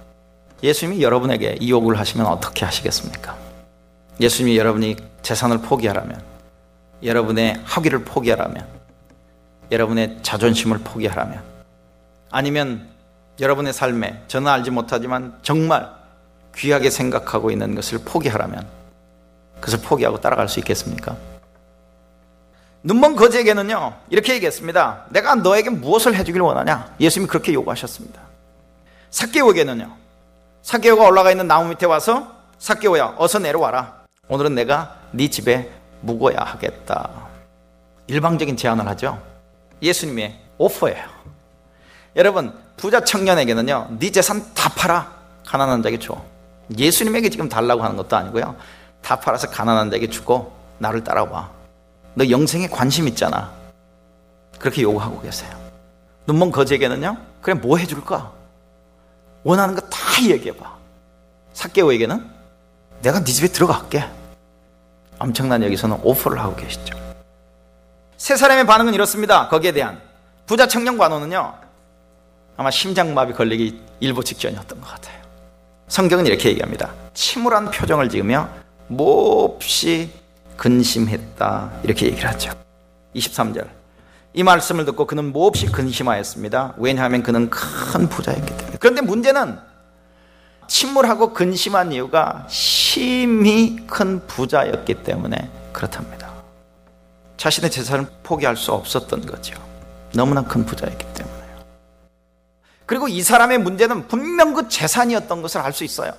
예수님이 여러분에게 이 요구를 하시면 어떻게 하시겠습니까? 예수님이 여러분이 재산을 포기하라면, 여러분의 학위를 포기하라면, 여러분의 자존심을 포기하라면, 아니면 여러분의 삶에 저는 알지 못하지만 정말 귀하게 생각하고 있는 것을 포기하라면, 그것을 포기하고 따라갈 수 있겠습니까? 눈먼 거지에게는요, 이렇게 얘기했습니다. 내가 너에게 무엇을 해주길 원하냐? 예수님이 그렇게 요구하셨습니다. 사개오에게는요, 사개오가 올라가 있는 나무 밑에 와서 사개오야, 어서 내려와라. 오늘은 내가 네 집에 묵어야 하겠다. 일방적인 제안을 하죠. 예수님의 오퍼예요. 여러분, 부자 청년에게는요, 네 재산 다 팔아. 가난한 자에게 줘. 예수님에게 지금 달라고 하는 것도 아니고요. 다 팔아서 가난한 자에게 주고 나를 따라와. 너 영생에 관심 있잖아. 그렇게 요구하고 계세요. 눈먼 거지에게는요, 그래, 뭐 해줄까? 원하는 거 다 얘기해봐. 사개오에게는 내가 네 집에 들어갈게. 엄청난 여기서는 오퍼를 하고 계시죠. 세 사람의 반응은 이렇습니다. 거기에 대한. 부자 청년 관원은요, 아마 심장마비 걸리기 일보 직전이었던 것 같아요. 성경은 이렇게 얘기합니다. 침울한 표정을 지으며 몹시 근심했다. 이렇게 얘기를 하죠. 23절. 이 말씀을 듣고 그는 몹시 근심하였습니다. 왜냐하면 그는 큰 부자였기 때문에. 그런데 문제는 침울하고 근심한 이유가 심히 큰 부자였기 때문에 그렇답니다. 자신의 재산을 포기할 수 없었던 거죠. 너무나 큰 부자였기 때문에요. 그리고 이 사람의 문제는 분명 그 재산이었던 것을 알 수 있어요.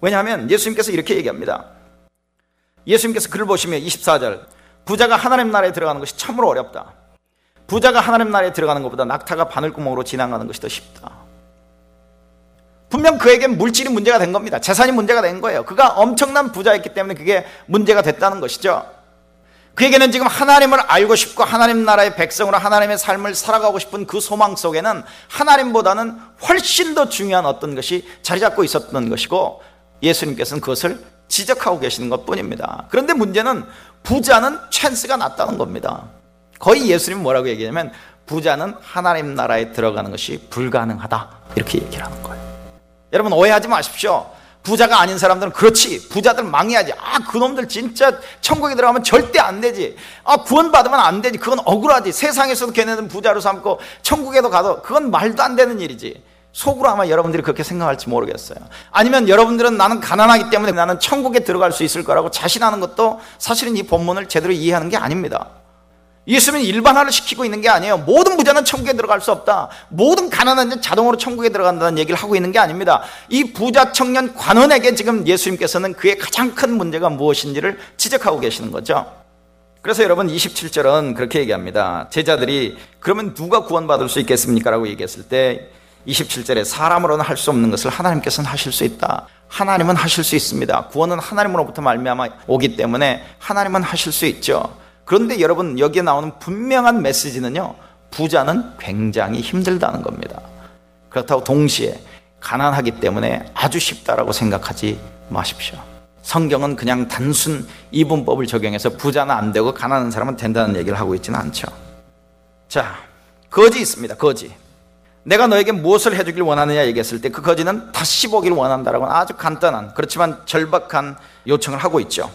왜냐하면 예수님께서 이렇게 얘기합니다. 예수님께서 글을 보시면 24절 부자가 하나님 나라에 들어가는 것이 참으로 어렵다. 부자가 하나님 나라에 들어가는 것보다 낙타가 바늘구멍으로 지나가는 것이 더 쉽다. 분명 그에겐 물질이 문제가 된 겁니다. 재산이 문제가 된 거예요. 그가 엄청난 부자였기 때문에 그게 문제가 됐다는 것이죠. 그에게는 지금 하나님을 알고 싶고 하나님 나라의 백성으로 하나님의 삶을 살아가고 싶은 그 소망 속에는 하나님보다는 훨씬 더 중요한 어떤 것이 자리 잡고 있었던 것이고 예수님께서는 그것을 지적하고 계시는 것 뿐입니다. 그런데 문제는 부자는 찬스가 낮다는 겁니다. 거의 예수님은 뭐라고 얘기하냐면 부자는 하나님 나라에 들어가는 것이 불가능하다. 이렇게 얘기를 하는 거예요. 여러분 오해하지 마십시오. 부자가 아닌 사람들은 그렇지. 부자들 망해야지. 아 그놈들 진짜 천국에 들어가면 절대 안 되지. 아 구원받으면 안 되지. 그건 억울하지. 세상에서도 걔네는 부자로 삼고 천국에도 가도 그건 말도 안 되는 일이지. 속으로 아마 여러분들이 그렇게 생각할지 모르겠어요. 아니면 여러분들은 나는 가난하기 때문에 나는 천국에 들어갈 수 있을 거라고 자신하는 것도 사실은 이 본문을 제대로 이해하는 게 아닙니다 예수님은 일반화를 시키고 있는 게 아니에요. 모든 부자는 천국에 들어갈 수 없다. 모든 가난한 자는 자동으로 천국에 들어간다는 얘기를 하고 있는 게 아닙니다. 이 부자 청년 관원에게 지금 예수님께서는 그의 가장 큰 문제가 무엇인지를 지적하고 계시는 거죠. 그래서 여러분 27절은 그렇게 얘기합니다. 제자들이 그러면 누가 구원받을 수 있겠습니까? 라고 얘기했을 때 27절에 사람으로는 할 수 없는 것을 하나님께서는 하실 수 있다. 하나님은 하실 수 있습니다. 구원은 하나님으로부터 말미암아 오기 때문에 하나님은 하실 수 있죠. 그런데 여러분 여기에 나오는 분명한 메시지는요. 부자는 굉장히 힘들다는 겁니다. 그렇다고 동시에 가난하기 때문에 아주 쉽다라고 생각하지 마십시오. 성경은 그냥 단순 이분법을 적용해서 부자는 안 되고 가난한 사람은 된다는 얘기를 하고 있지는 않죠. 자, 거지 있습니다. 거지. 내가 너에게 무엇을 해주길 원하느냐 얘기했을 때 그 거지는 다시 보길 원한다라고 아주 간단한 그렇지만 절박한 요청을 하고 있죠.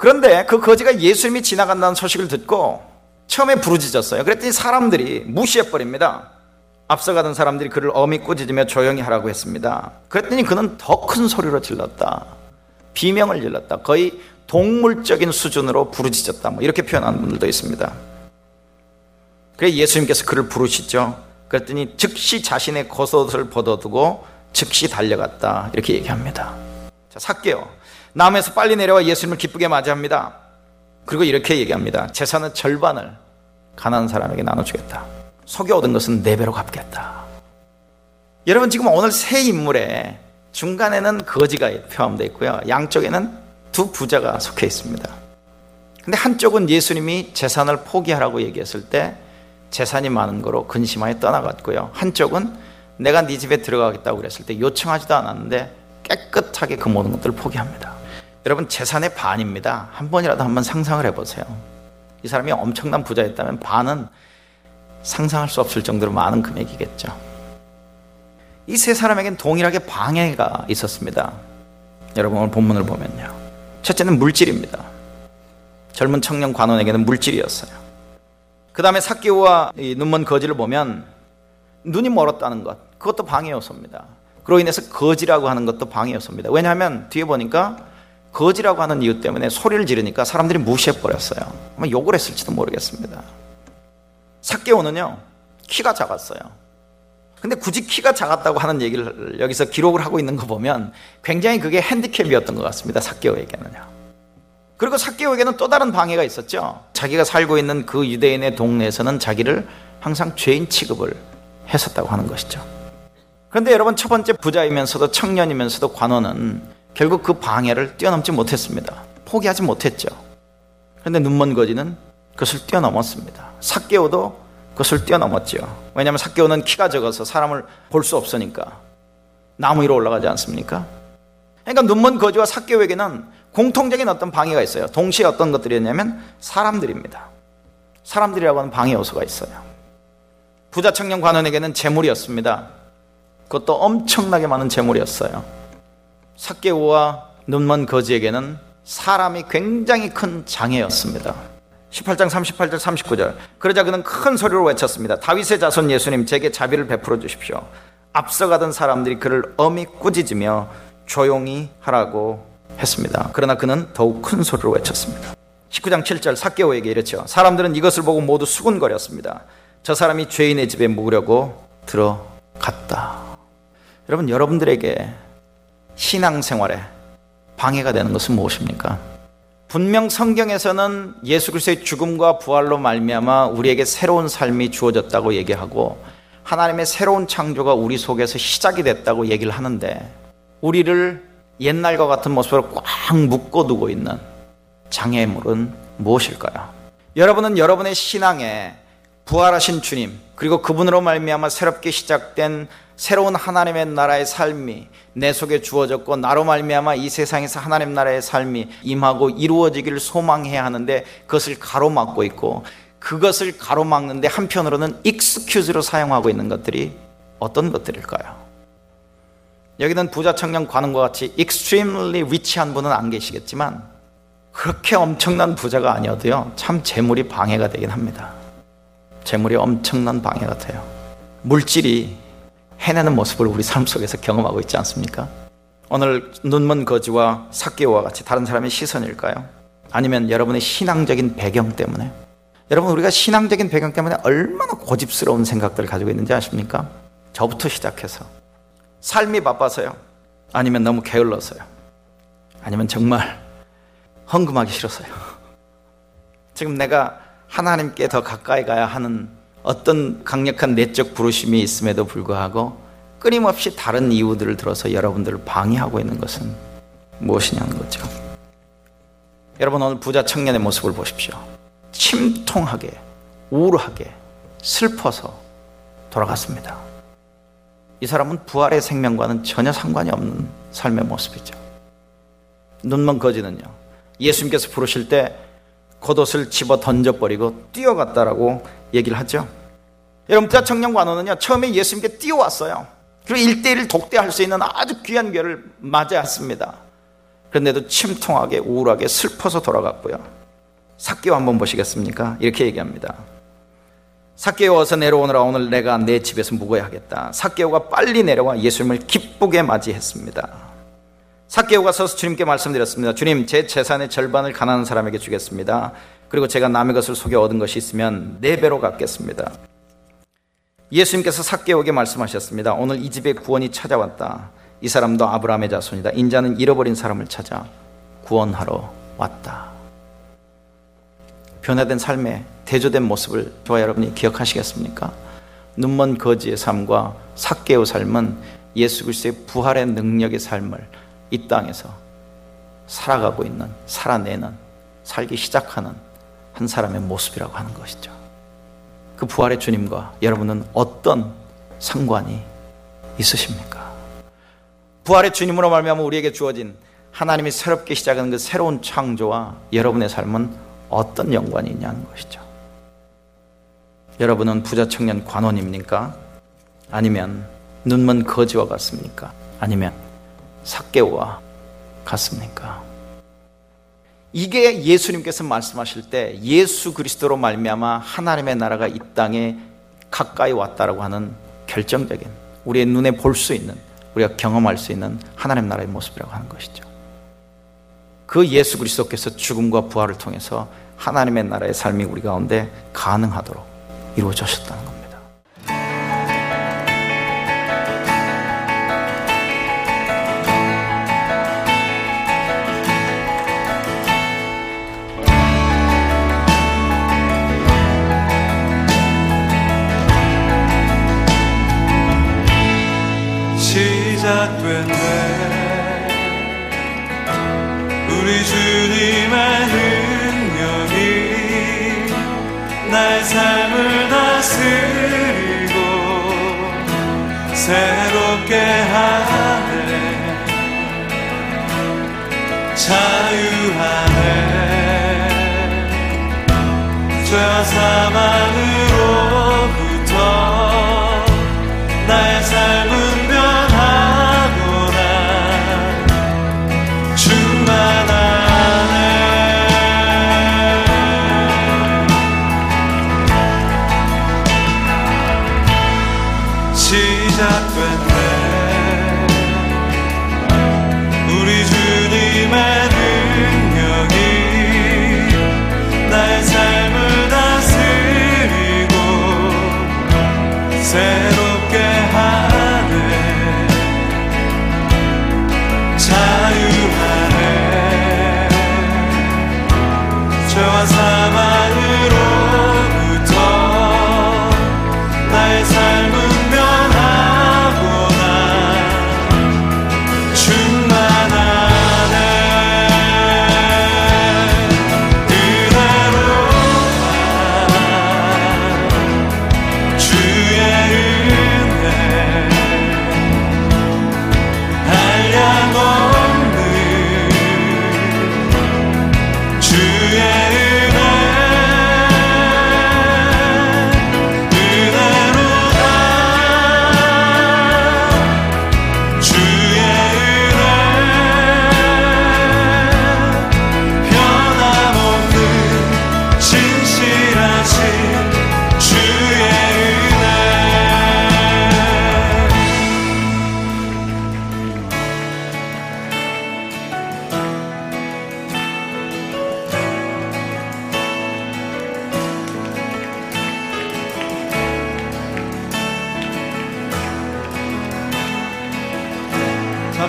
그런데 그 거지가 예수님이 지나간다는 소식을 듣고 처음에 부르짖었어요. 그랬더니 사람들이 무시해버립니다. 앞서가던 사람들이 그를 어미 꾸짖으며 조용히 하라고 했습니다. 그랬더니 그는 더 큰 소리로 질렀다. 비명을 질렀다. 거의 동물적인 수준으로 부르짖었다. 뭐 이렇게 표현하는 분들도 있습니다. 그래 예수님께서 그를 부르시죠. 그랬더니 즉시 자신의 겉옷을 벗어두고 즉시 달려갔다. 이렇게 얘기합니다. 자, 삭개요. 남에서 빨리 내려와 예수님을 기쁘게 맞이합니다. 그리고 이렇게 얘기합니다. 재산의 절반을 가난한 사람에게 나눠주겠다. 속여 얻은 것은 네 배로 갚겠다. 여러분 지금 오늘 세 인물에 중간에는 거지가 포함되어 있고요. 양쪽에는 두 부자가 속해 있습니다. 근데 한쪽은 예수님이 재산을 포기하라고 얘기했을 때 재산이 많은 거로 근심하여 떠나갔고요. 한쪽은 내가 네 집에 들어가겠다고 그랬을 때 요청하지도 않았는데 깨끗하게 그 모든 것들을 포기합니다. 여러분 재산의 반입니다. 한 번이라도 한번 상상을 해보세요. 이 사람이 엄청난 부자였다면 반은 상상할 수 없을 정도로 많은 금액이겠죠. 이 세 사람에겐 동일하게 방해가 있었습니다. 여러분 오늘 본문을 보면요. 첫째는 물질입니다. 젊은 청년 관원에게는 물질이었어요. 그 다음에 사기와 눈먼 거지를 보면 눈이 멀었다는 것, 그것도 방해 요소입니다. 그로 인해서 거지라고 하는 것도 방해 요소입니다. 왜냐하면 뒤에 보니까 거지라고 하는 이유 때문에 소리를 지르니까 사람들이 무시해버렸어요. 아마 욕을 했을지도 모르겠습니다. 사개오는요, 키가 작았어요. 근데 굳이 키가 작았다고 하는 얘기를 여기서 기록을 하고 있는 거 보면 굉장히 그게 핸디캡이었던 것 같습니다. 사개오에게는요. 그리고 사개오에게는 또 다른 방해가 있었죠. 자기가 살고 있는 그 유대인의 동네에서는 자기를 항상 죄인 취급을 했었다고 하는 것이죠. 그런데 여러분 첫 번째 부자이면서도 청년이면서도 관원은 결국 그 방해를 뛰어넘지 못했습니다. 포기하지 못했죠. 그런데 눈먼 거지는 그것을 뛰어넘었습니다. 삭개오도 그것을 뛰어넘었죠. 왜냐하면 삭개오는 키가 적어서 사람을 볼 수 없으니까 나무 위로 올라가지 않습니까? 그러니까 눈먼 거지와 삭개오에게는 공통적인 어떤 방해가 있어요. 동시에 어떤 것들이었냐면 사람들입니다. 사람들이라고 하는 방해 요소가 있어요. 부자 청년 관원에게는 재물이었습니다. 그것도 엄청나게 많은 재물이었어요. 삭개오와 눈먼 거지에게는 사람이 굉장히 큰 장애였습니다. 18장 38절 39절 그러자 그는 큰 소리로 외쳤습니다. 다윗의 자손 예수님 제게 자비를 베풀어 주십시오. 앞서가던 사람들이 그를 엄히 꾸짖으며 조용히 하라고 했습니다. 그러나 그는 더욱 큰 소리로 외쳤습니다. 19장 7절 삭개오에게 이랬죠. 사람들은 이것을 보고 모두 수군거렸습니다. 저 사람이 죄인의 집에 묵으려고 들어갔다. 여러분 여러분들에게 신앙생활에 방해가 되는 것은 무엇입니까? 분명 성경에서는 예수 그리스도의 죽음과 부활로 말미암아 우리에게 새로운 삶이 주어졌다고 얘기하고 하나님의 새로운 창조가 우리 속에서 시작이 됐다고 얘기를 하는데 우리를 옛날과 같은 모습으로 꽉 묶어두고 있는 장애물은 무엇일까요? 여러분은 여러분의 신앙에 부활하신 주님 그리고 그분으로 말미암아 새롭게 시작된 새로운 하나님의 나라의 삶이 내 속에 주어졌고 나로 말미암아 이 세상에서 하나님 나라의 삶이 임하고 이루어지기를 소망해야 하는데 그것을 가로막고 있고 그것을 가로막는데 한편으로는 익스큐즈로 사용하고 있는 것들이 어떤 것들일까요? 여기는 부자 청년 관원과 같이 extremely rich한 분은 안 계시겠지만 그렇게 엄청난 부자가 아니어도요 참 재물이 방해가 되긴 합니다 재물이 엄청난 방해 같아요 물질이 해내는 모습을 우리 삶 속에서 경험하고 있지 않습니까? 오늘 눈먼 거지와 삭개오와 같이 다른 사람의 시선일까요? 아니면 여러분의 신앙적인 배경 때문에 여러분 우리가 신앙적인 배경 때문에 얼마나 고집스러운 생각들을 가지고 있는지 아십니까? 저부터 시작해서 삶이 바빠서요. 아니면 너무 게을러서요. 아니면 정말 헌금하기 싫어서요. 지금 내가 하나님께 더 가까이 가야 하는 어떤 강력한 내적 부르심이 있음에도 불구하고 끊임없이 다른 이유들을 들어서 여러분들을 방해하고 있는 것은 무엇이냐는 거죠. 여러분 오늘 부자 청년의 모습을 보십시오. 침통하게, 우울하게, 슬퍼서 돌아갔습니다. 이 사람은 부활의 생명과는 전혀 상관이 없는 삶의 모습이죠. 눈먼 거지는요. 예수님께서 부르실 때 겉옷을 집어 던져버리고 뛰어갔다라고 얘기를 하죠. 여러분, 부자 청년 관원은요, 처음에 예수님께 뛰어왔어요. 그리고 일대일을 독대할 수 있는 아주 귀한 교를 맞이했습니다. 그런데도 침통하게, 우울하게, 슬퍼서 돌아갔고요. 삭개오 한번 보시겠습니까? 이렇게 얘기합니다. 삭개오 어서 내려오느라 오늘 내가 내 집에서 묵어야 하겠다. 삭개오가 빨리 내려와 예수님을 기쁘게 맞이했습니다. 삭개오가 서서 주님께 말씀드렸습니다. 주님, 제 재산의 절반을 가난한 사람에게 주겠습니다. 그리고 제가 남의 것을 속여 얻은 것이 있으면 네 배로 갚겠습니다. 예수님께서 삭개오에게 말씀하셨습니다. 오늘 이 집에 구원이 찾아왔다. 이 사람도 아브라함의 자손이다. 인자는 잃어버린 사람을 찾아 구원하러 왔다. 변화된 삶의 대조된 모습을 저와 여러분이 기억하시겠습니까? 눈먼 거지의 삶과 삭개의 삶은 예수 그리스도의 부활의 능력의 삶을 이 땅에서 살아가고 있는 살아내는 살기 시작하는 한 사람의 모습이라고 하는 것이죠. 그 부활의 주님과 여러분은 어떤 상관이 있으십니까? 부활의 주님으로 말미암아 우리에게 주어진 하나님이 새롭게 시작하는 그 새로운 창조와 여러분의 삶은 어떤 연관이 있냐는 것이죠. 여러분은 부자 청년 관원입니까? 아니면 눈먼 거지와 같습니까? 아니면 삭개오와 같습니까? 이게 예수님께서 말씀하실 때 예수 그리스도로 말미암아 하나님의 나라가 이 땅에 가까이 왔다라고 하는 결정적인 우리의 눈에 볼 수 있는 우리가 경험할 수 있는 하나님 나라의 모습이라고 하는 것이죠. 그 예수 그리스도께서 죽음과 부활을 통해서 하나님의 나라의 삶이 우리 가운데 가능하도록 이루어졌다는 겁니다. 시작됐네. 우리 주님의 능력이 나의 삶을 다스리고 새롭게 하네. 자유하네. 죄와 사망으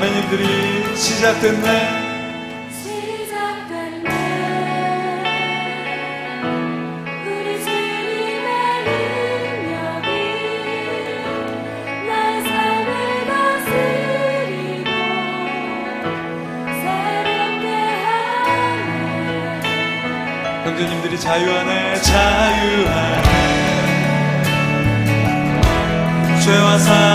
아멘님들이 시작됐네. 형제님들이 자유 안에 자유 안에 죄와 사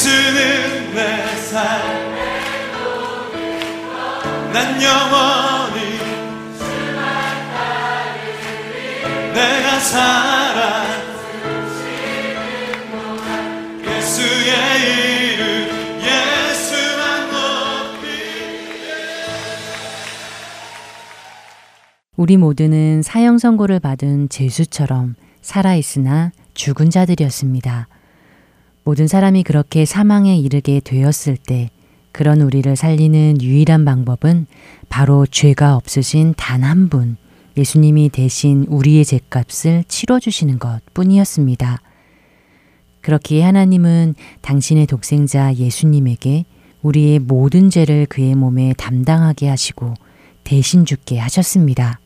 예수는 내 삶 난 영원히 내가 살아. 예수의 이름 예수만 높이. 우리 모두는 사형 선고를 받은 제수처럼 살아있으나 죽은 자들이었습니다. 모든 사람이 그렇게 사망에 이르게 되었을 때 그런 우리를 살리는 유일한 방법은 바로 죄가 없으신 단 한 분, 예수님이 대신 우리의 죄값을 치러주시는 것 뿐이었습니다. 그렇기에 하나님은 당신의 독생자 예수님에게 우리의 모든 죄를 그의 몸에 담당하게 하시고 대신 죽게 하셨습니다.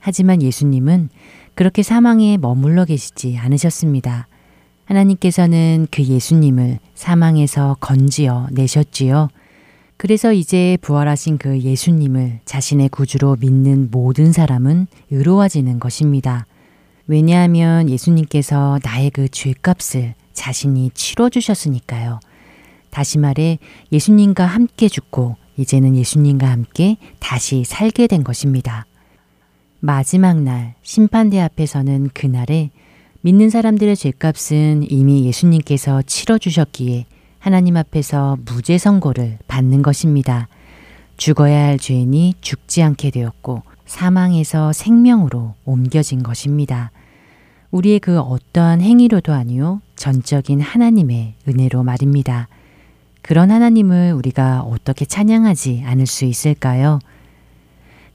하지만 예수님은 그렇게 사망에 머물러 계시지 않으셨습니다. 하나님께서는 그 예수님을 사망에서 건지어 내셨지요. 그래서 이제 부활하신 그 예수님을 자신의 구주로 믿는 모든 사람은 의로워지는 것입니다. 왜냐하면 예수님께서 나의 그 죄값을 자신이 치러주셨으니까요. 다시 말해 예수님과 함께 죽고 이제는 예수님과 함께 다시 살게 된 것입니다. 마지막 날 심판대 앞에서는 그날에 믿는 사람들의 죄값은 이미 예수님께서 치러주셨기에 하나님 앞에서 무죄 선고를 받는 것입니다. 죽어야 할 죄인이 죽지 않게 되었고 사망에서 생명으로 옮겨진 것입니다. 우리의 그 어떠한 행위로도 아니요 전적인 하나님의 은혜로 말입니다. 그런 하나님을 우리가 어떻게 찬양하지 않을 수 있을까요?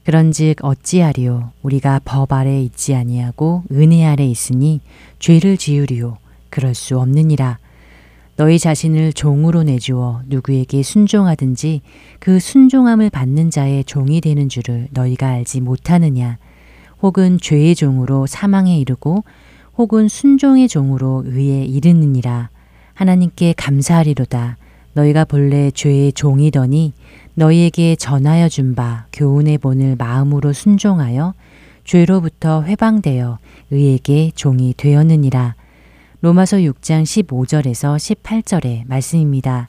그런즉 어찌하리요? 우리가 법 아래 있지 아니하고 은혜 아래 있으니 죄를 지으리요. 그럴 수 없느니라. 너희 자신을 종으로 내주어 누구에게 순종하든지 그 순종함을 받는 자의 종이 되는 줄을 너희가 알지 못하느냐? 혹은 죄의 종으로 사망에 이르고 혹은 순종의 종으로 의에 이르느니라. 하나님께 감사하리로다 너희가 본래 죄의 종이더니 너희에게 전하여 준 바 교훈의 본을 마음으로 순종하여 죄로부터 회방되어 의에게 종이 되었느니라. 로마서 6장 15절에서 18절의 말씀입니다.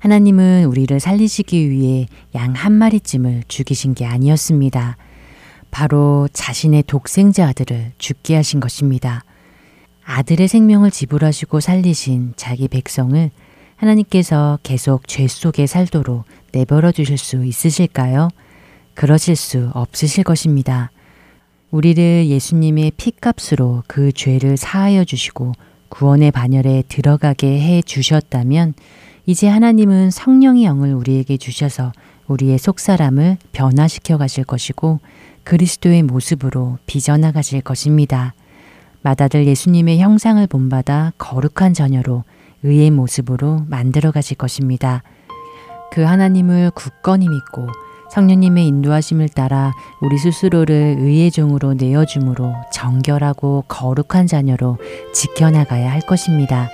하나님은 우리를 살리시기 위해 양 한 마리쯤을 죽이신 게 아니었습니다. 바로 자신의 독생자 아들을 죽게 하신 것입니다. 아들의 생명을 지불하시고 살리신 자기 백성을 하나님께서 계속 죄 속에 살도록 내버려 두실 수 있으실까요? 그러실 수 없으실 것입니다. 우리를 예수님의 피값으로 그 죄를 사하여 주시고 구원의 반열에 들어가게 해 주셨다면 이제 하나님은 성령의 영을 우리에게 주셔서 우리의 속사람을 변화시켜 가실 것이고 그리스도의 모습으로 빚어나 가실 것입니다. 맏아들 예수님의 형상을 본받아 거룩한 자녀로 의의 모습으로 만들어 가실 것입니다. 그 하나님을 굳건히 믿고 성령님의 인도하심을 따라 우리 스스로를 의의 종으로 내어줌으로 정결하고 거룩한 자녀로 지켜나가야 할 것입니다.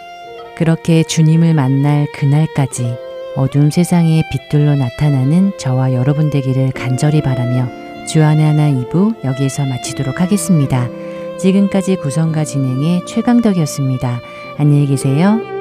그렇게 주님을 만날 그날까지 어두운 세상의 빛들로 나타나는 저와 여러분 되기를 간절히 바라며 주안의 하나 2부 여기에서 마치도록 하겠습니다. 지금까지 구성과 진행의 최강덕이었습니다. 안녕히 계세요.